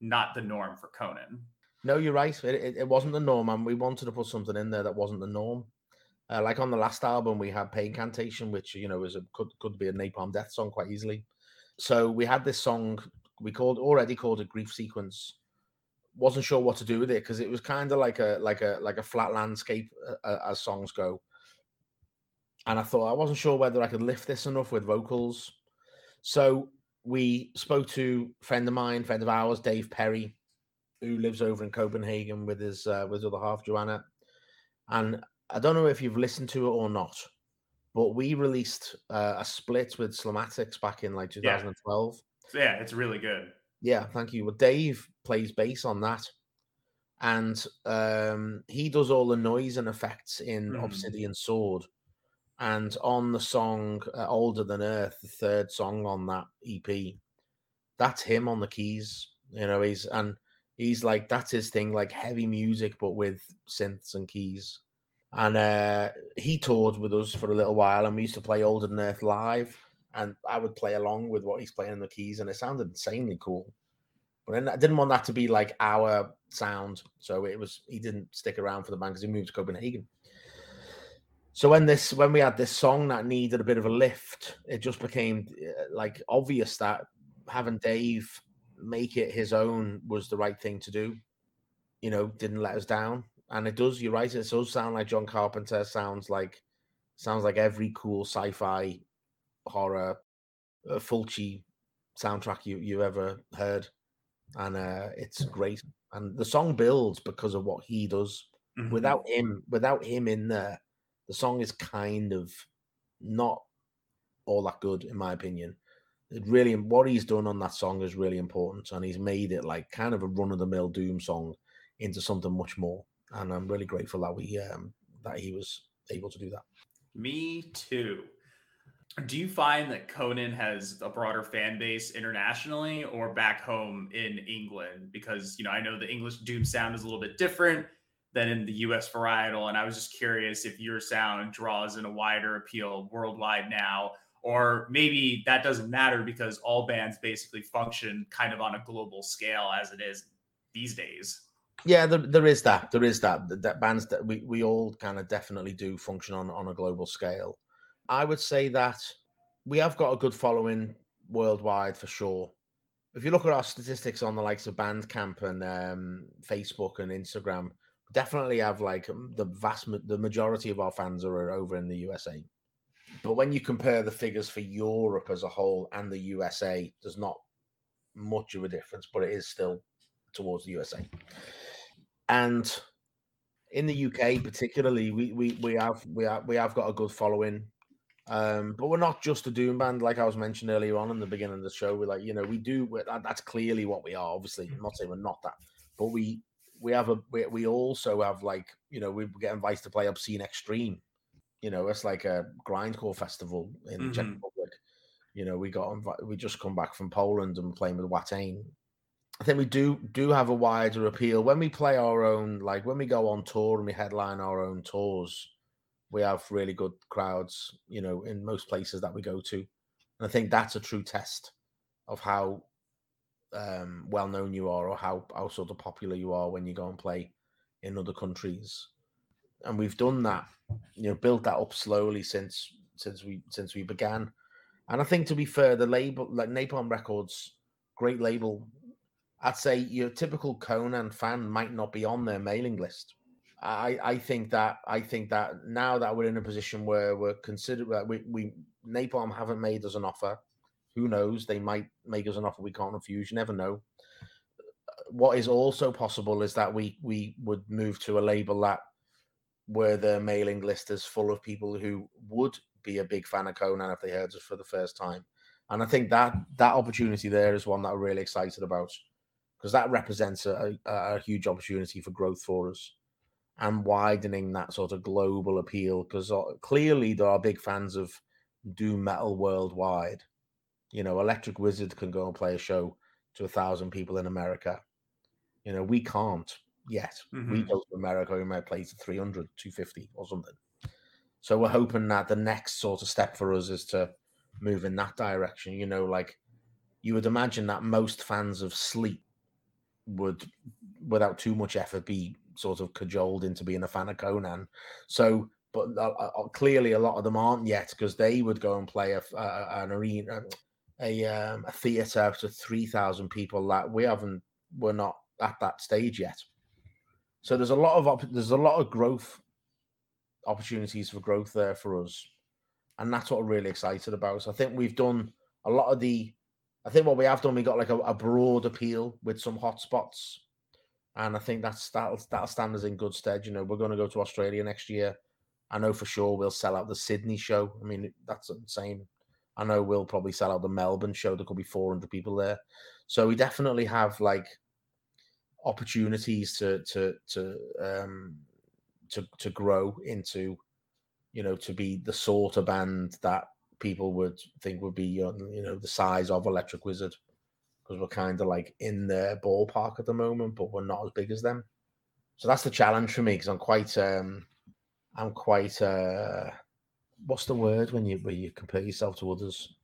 not the norm for Conan. No, you're right. It, it, it wasn't the norm, and we wanted to put something in there that wasn't the norm. Uh, like on the last album, we had Paincantation, which you know was a could could be a Napalm Death song quite easily. So we had this song we called already called a grief sequence. Wasn't sure what to do with it because it was kind of like a like a like a flat landscape uh, uh, as songs go. And I thought I wasn't sure whether I could lift this enough with vocals. So we spoke to friend of mine, friend of ours, Dave Perry, who lives over in Copenhagen with his uh, with his other half, Joanna. And I don't know if you've listened to it or not, but we released uh, a split with Slomatics back in like 2012. Yeah. yeah, it's really good. Yeah, thank you. Well, Dave plays bass on that, and um, he does all the noise and effects in mm. Obsidian Sword. And on the song uh, "Older Than Earth," the third song on that EP, that's him on the keys. You know, he's and he's like that's his thing, like heavy music but with synths and keys and uh, he toured with us for a little while, and we used to play Older Than Earth live, and I would play along with what he's playing in the keys, and it sounded insanely cool. But then I didn't want that to be like our sound, so it was he didn't stick around for the band because he moved to Copenhagen. So when this when we had this song that needed a bit of a lift, it just became uh, like obvious that having Dave make it his own was the right thing to do. You know, didn't let us down and it does. You're right. It does sound like John Carpenter. Sounds like sounds like every cool sci-fi horror uh, Fulci soundtrack you you ever heard, and uh, it's great. And the song builds because of what he does. Mm-hmm. Without him, without him in there, the song is kind of not all that good, in my opinion. It really, what he's done on that song is really important, and he's made it like kind of a run of the mill doom song into something much more and I'm really grateful that we um, that he was able to do that. Me too. Do you find that Conan has a broader fan base internationally or back home in England? Because you know, I know the English doom sound is a little bit different than in the US varietal, and I was just curious if your sound draws in a wider appeal worldwide now, or maybe that doesn't matter because all bands basically function kind of on a global scale as it is these days. Yeah, there, there is that. There is that. That bands that we, we all kind of definitely do function on on a global scale. I would say that we have got a good following worldwide for sure. If you look at our statistics on the likes of Bandcamp and um, Facebook and Instagram, definitely have like the vast the majority of our fans are over in the USA. But when you compare the figures for Europe as a whole and the USA, there's not much of a difference, but it is still towards the USA. And in the UK, particularly, we we we have we have we have got a good following. Um, but we're not just a doom band, like I was mentioned earlier on in the beginning of the show. We're like, you know, we do that's clearly what we are. Obviously, I'm not saying we're not that, but we we have a we, we also have like you know we get invited to play Obscene Extreme. You know, it's like a grindcore festival in mm-hmm. Czech Republic. You know, we got we just come back from Poland and playing with Watain. I think we do do have a wider appeal when we play our own. Like when we go on tour and we headline our own tours, we have really good crowds. You know, in most places that we go to, and I think that's a true test of how um, well known you are or how, how sort of popular you are when you go and play in other countries. And we've done that, you know, built that up slowly since since we since we began. And I think to be fair, the label like Napalm Records, great label. I'd say your typical Conan fan might not be on their mailing list. I, I think that I think that now that we're in a position where we're considered we, we Napalm haven't made us an offer. Who knows? They might make us an offer we can't refuse. You never know. What is also possible is that we we would move to a label that where their mailing list is full of people who would be a big fan of Conan if they heard us for the first time. And I think that that opportunity there is one that I'm really excited about because that represents a, a, a, huge opportunity for growth for us and widening that sort of global appeal because uh, clearly there are big fans of doom metal worldwide you know, Electric Wizard can go and play a show to a thousand people in America. You know, we can't yet. Mm-hmm. We go to America, we might play to 300, 250 or something. So we're hoping that the next sort of step for us is to move in that direction. You know, like you would imagine that most fans of Sleep would, without too much effort, be sort of cajoled into being a fan of Conan. So, but uh, uh, clearly a lot of them aren't yet because they would go and play a, an arena, a um, a theatre to three thousand people that we haven't we're not at that stage yet. So there's a lot of op- there's a lot of growth opportunities for growth there for us, and that's what we're really excited about. So I think we've done a lot of the. I think what we have done, we got like a, a broad appeal with some hotspots, and I think that's that'll that'll stand us in good stead. You know, we're going to go to Australia next year. I know for sure we'll sell out the Sydney show. I mean, that's insane I know we'll probably sell out the Melbourne show. There could be 400 people there. So we definitely have like opportunities to to to um to to grow into you know to be the sort of band that people would think would be you know the size of Electric Wizard because we're kind of like in their ballpark at the moment, but we're not as big as them. So that's the challenge for me because I'm quite um I'm quite uh what's the word when you when you compare yourself to others?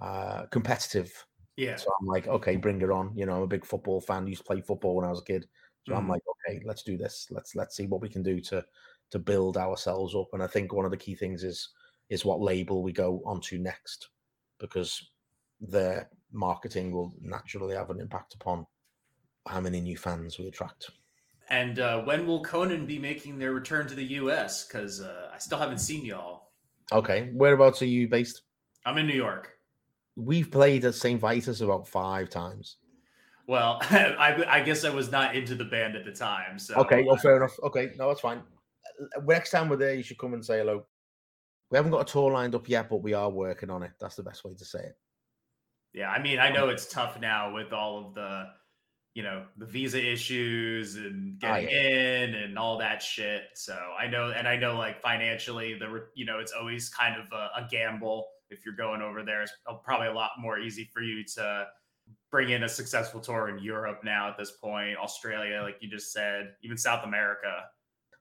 Uh, competitive. Yeah. So I'm like, okay, bring it on. You know, I'm a big football fan. used to play football when I was a kid. So mm. I'm like, okay, let's do this. Let's let's see what we can do to to build ourselves up. And I think one of the key things is is what label we go onto next, because their marketing will naturally have an impact upon how many new fans we attract. And uh, when will Conan be making their return to the U.S.? Because uh, I still haven't seen y'all. Okay, whereabouts are you based? I'm in New York. We've played at St. Vitus about five times. Well, I, I, guess I was not into the band at the time. So okay, well, fair enough. Okay, no, that's fine. Next time we're there, you should come and say hello. We haven't got a tour lined up yet, but we are working on it. That's the best way to say it. Yeah, I mean, I know it's tough now with all of the you know the visa issues and oh, getting oh, yeah. in and all that shit so i know and i know like financially the you know it's always kind of a, a, gamble if you're going over there it's probably a lot more easy for you to bring in a successful tour in europe now at this point australia like you just said even south america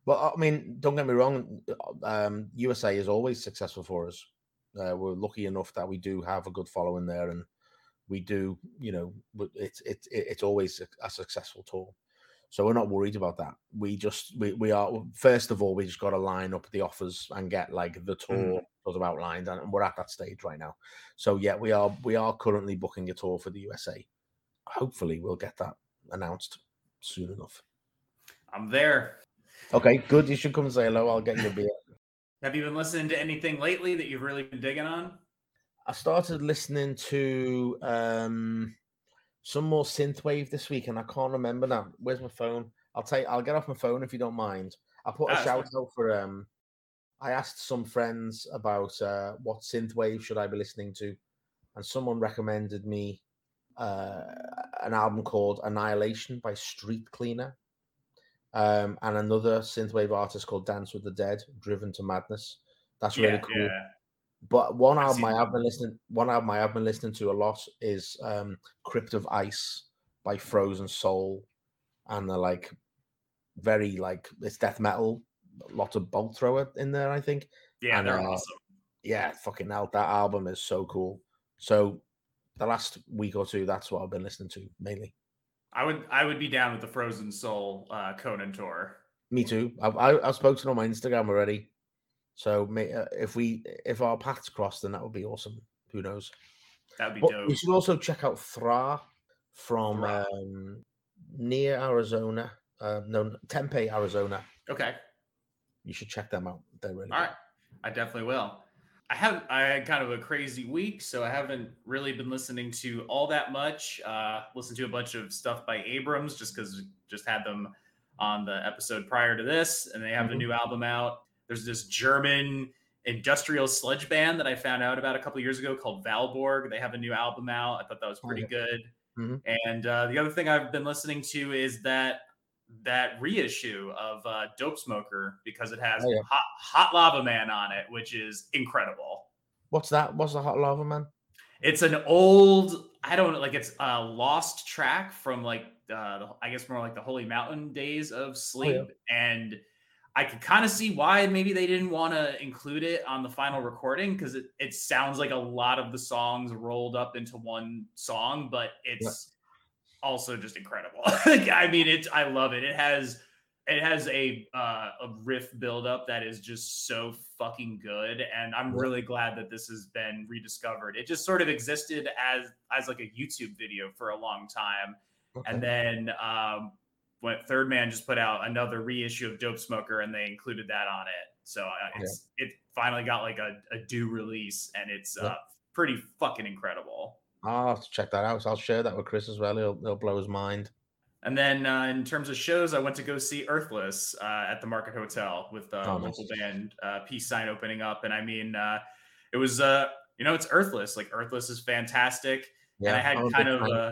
well i mean don't get me wrong um, usa is always successful for us uh, we're lucky enough that we do have a good following there and we do, you know, it's it's it's always a successful tour. So we're not worried about that. We just we, we are first of all we just got to line up the offers and get like the tour mm. sort of outlined, and we're at that stage right now. So yeah, we are we are currently booking a tour for the USA. Hopefully, we'll get that announced soon enough. I'm there. Okay, good. You should come and say hello. I'll get you a beer. Have you been listening to anything lately that you've really been digging on? I started listening to um some more synthwave this week, and I can't remember now. Where's my phone? I'll take. I'll get off my phone if you don't mind. I'll put a That's shout out for um. I asked some friends about uh, what synthwave should I be listening to, and someone recommended me uh, an album called Annihilation by Street Cleaner, um, and another synthwave artist called Dance with the Dead, Driven to Madness. That's really yeah, cool. yeah. But one I've album I have been listening, one album I have been listening to a lot is um, "Crypt of Ice" by Frozen Soul, and they're like very like it's death metal, lots of bolt thrower in there, I think. Yeah, And, they're uh, awesome. Yeah, fucking hell, that album is so cool. So the last week or two, that's what I've been listening to mainly. I would I would be down with the Frozen Soul uh, Conan tour. Me too. I've I, I've spoken on my Instagram already. So may, uh, if we if our paths cross, then that would be awesome. Who knows? That would be But dope. you should also check out Thra from Thra. um, near Arizona. Uh, no, Tempe, Arizona. Okay. You should check them out. They're really All right. I definitely will. I have I had kind of a crazy week, so I haven't really been listening to all that much. Uh listened to a bunch of stuff by Abrams just because just had them on the episode prior to this, and they have the Mhm. new album out. There's this German industrial sludge band that I found out about a couple years ago called Valborg. They have a new album out. I thought that was Oh, pretty yeah. good. Mhm. And uh, the other thing I've been listening to is that that reissue of uh, Dopesmoker because it has Oh, yeah. hot, hot Lava Man on it, which is incredible. What's that? What's the Hot Lava Man? It's an old, I don't know, like it's a lost track from like uh, I guess more like the Holy Mountain days of sleep, and I could kind of see why maybe they didn't want to include it on the final recording because it, it sounds like a lot of the songs rolled up into one song, but it's also just incredible. I mean, it's I love it. It has it has a uh, a riff buildup that is just so fucking good, and I'm really glad that this has been rediscovered. It just sort of existed as as like a YouTube video for a long time, and then um, when Third Man just put out another reissue of Dopesmoker, and they included that on it. So uh, Yeah. it's it finally got like a, a due release, and it's Yeah. uh, pretty fucking incredible. I'll have to check that out. I'll share that with Chris as well. He'll, he'll blow his mind. And then uh, in terms of shows, I went to go see Earthless uh, at the Market Hotel with the Oh, nice. local band uh, Peace Sign opening up. And I mean, uh, it was, uh, you know, it's Earthless. Like Earthless is fantastic. Yeah, and I had I'm kind of, uh,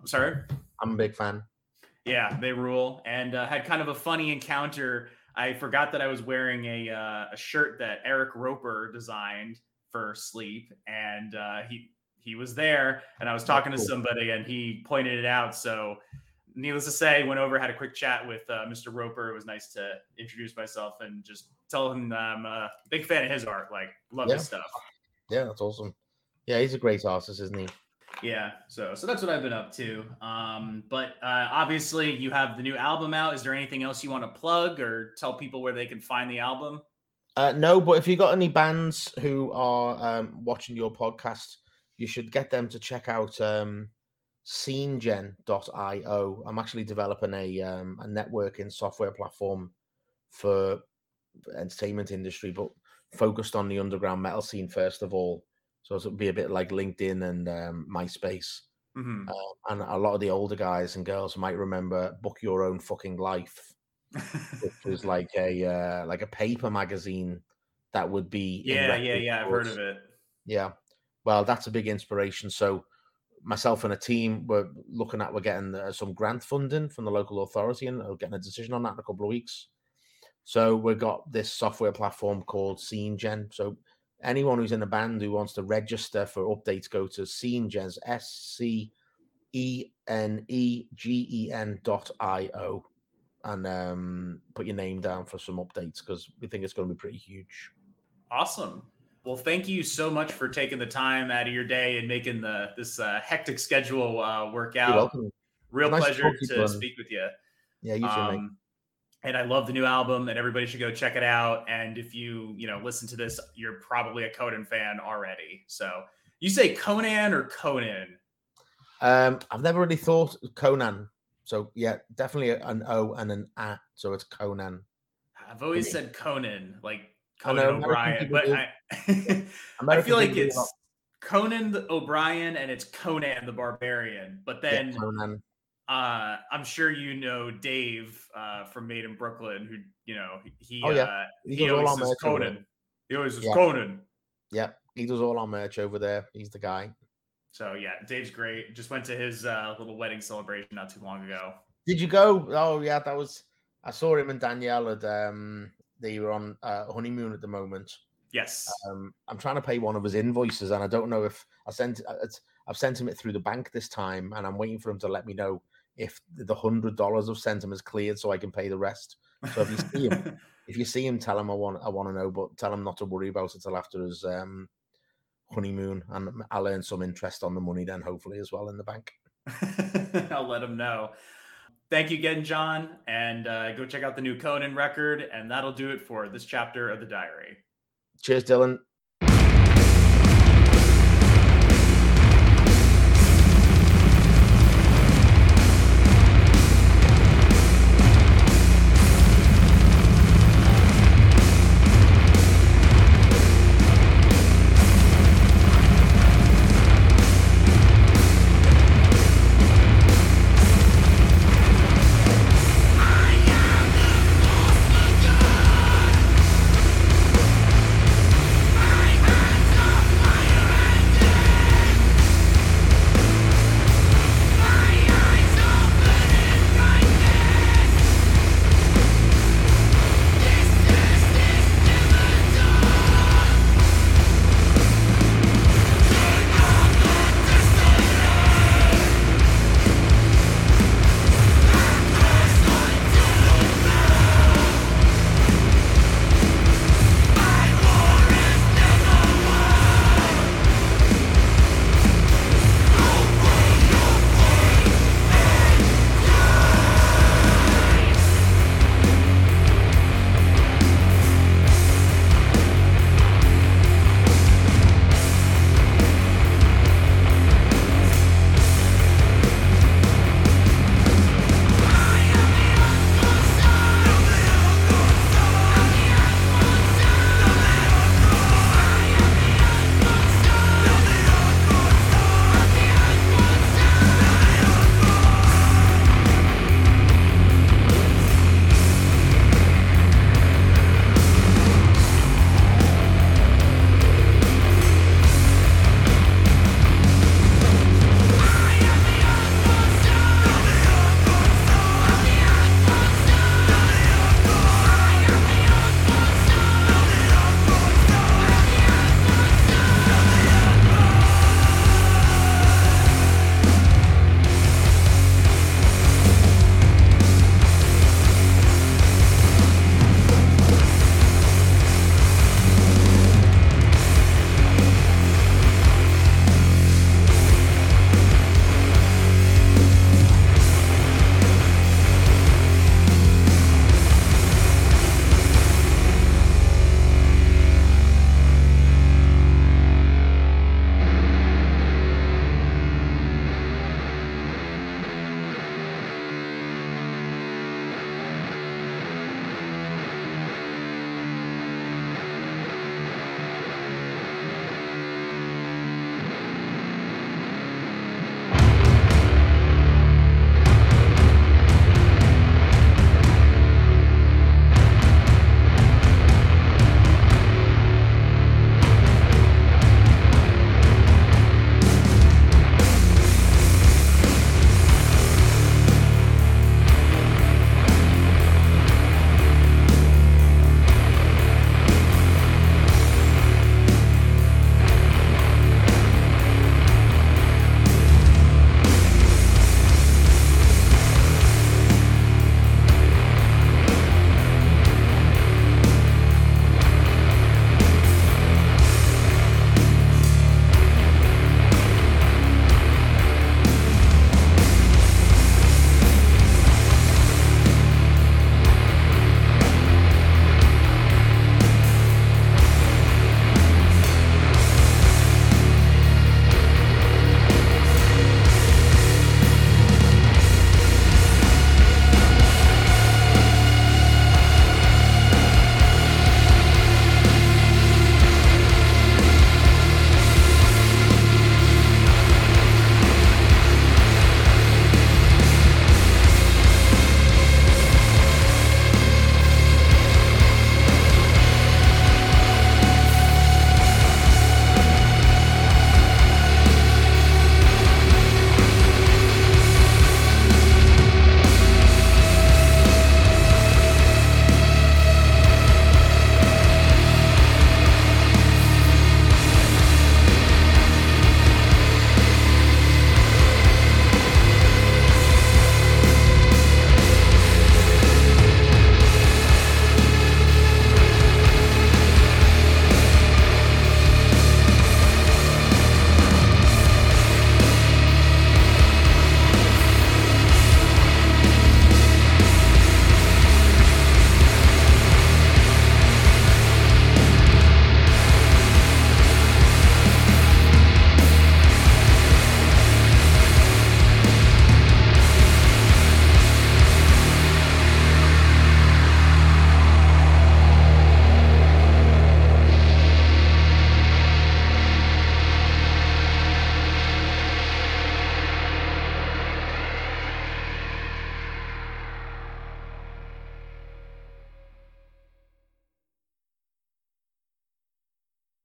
I'm sorry. I'm a big fan. Yeah, they rule. And uh, had kind of a funny encounter. I forgot that I was wearing a, uh, a shirt that Arik Roper designed for Sleep, and uh, he he was there. And I was talking to cool. somebody, and he pointed it out. So, needless to say, went over, had a quick chat with uh, Mr. Roper. It was nice to introduce myself and just tell him that I'm a big fan of his art. Like, love Yeah. his stuff. Yeah, that's awesome. Yeah, he's a great artist, isn't he? Yeah, so so that's what I've been up to. Um, but uh, obviously, you have the new album out. Is there anything else you want to plug or tell people where they can find the album? Uh, no, but if you've got any bands who are um, watching your podcast, you should get them to check out um, scenegen.io. I'm actually developing a, um, a networking software platform for the entertainment industry, but focused on the underground metal scene first of all. So it'll be a bit like LinkedIn and um, MySpace. Mhm. Uh, and a lot of the older guys and girls might remember Book Your Own Fucking Life which was like a uh, like a paper magazine that would be yeah, yeah, yeah. I've heard of it. Yeah, well, that's a big inspiration. So myself and a team were looking at we're getting uh, some grant funding from the local authority and are getting a decision on that in a couple of weeks. So we've got this software platform called SceneGen. So anyone who's in a band who wants to register for updates, go to SceneGen, S C E N E G E N dot I O, and um, put your name down for some updates because we think it's going to be pretty huge. Awesome. Well, thank you so much for taking the time out of your day and making the this uh, hectic schedule uh, work You're out. welcome. Real Nice pleasure to to speak with you. Yeah, you too. Um, and I love the new album, and everybody should go check it out. And if you, you know, listen to this, you're probably a Conan fan already. So you say Conan or Conan? Um, I've never really thought Conan. So yeah, definitely an O and an A. So it's Conan. I've always said Conan, like Conan O'Brien, but I, I feel like it's Conan O'Brien and it's Conan the Barbarian. But then yeah, uh, I'm sure you know Dave uh, from Made in Brooklyn, who you know he oh, yeah. uh, he, he always says Conan. He always says yeah. Conan. Yeah, he does all our merch over there. He's the guy. So yeah, Dave's great. Just went to his uh, little wedding celebration not too long ago. Did you go? Oh yeah, that was. I saw him and Danielle at um, they were on uh, honeymoon at the moment. Yes. Um, I'm trying to pay one of his invoices, and I don't know if I sent. Uh, I've sent him it through the bank this time, and I'm waiting for him to let me know if the hundred dollars I've sent him is cleared, so I can pay the rest. So if you see him, if you see him, tell him I want I want to know, but tell him not to worry about it till after his um, honeymoon, and I'll earn some interest on the money then, hopefully as well in the bank. I'll let him know thank you again, Jon, and uh, go check out the new Conan record. And that'll do it for this chapter of the diary. Cheers, Dylan.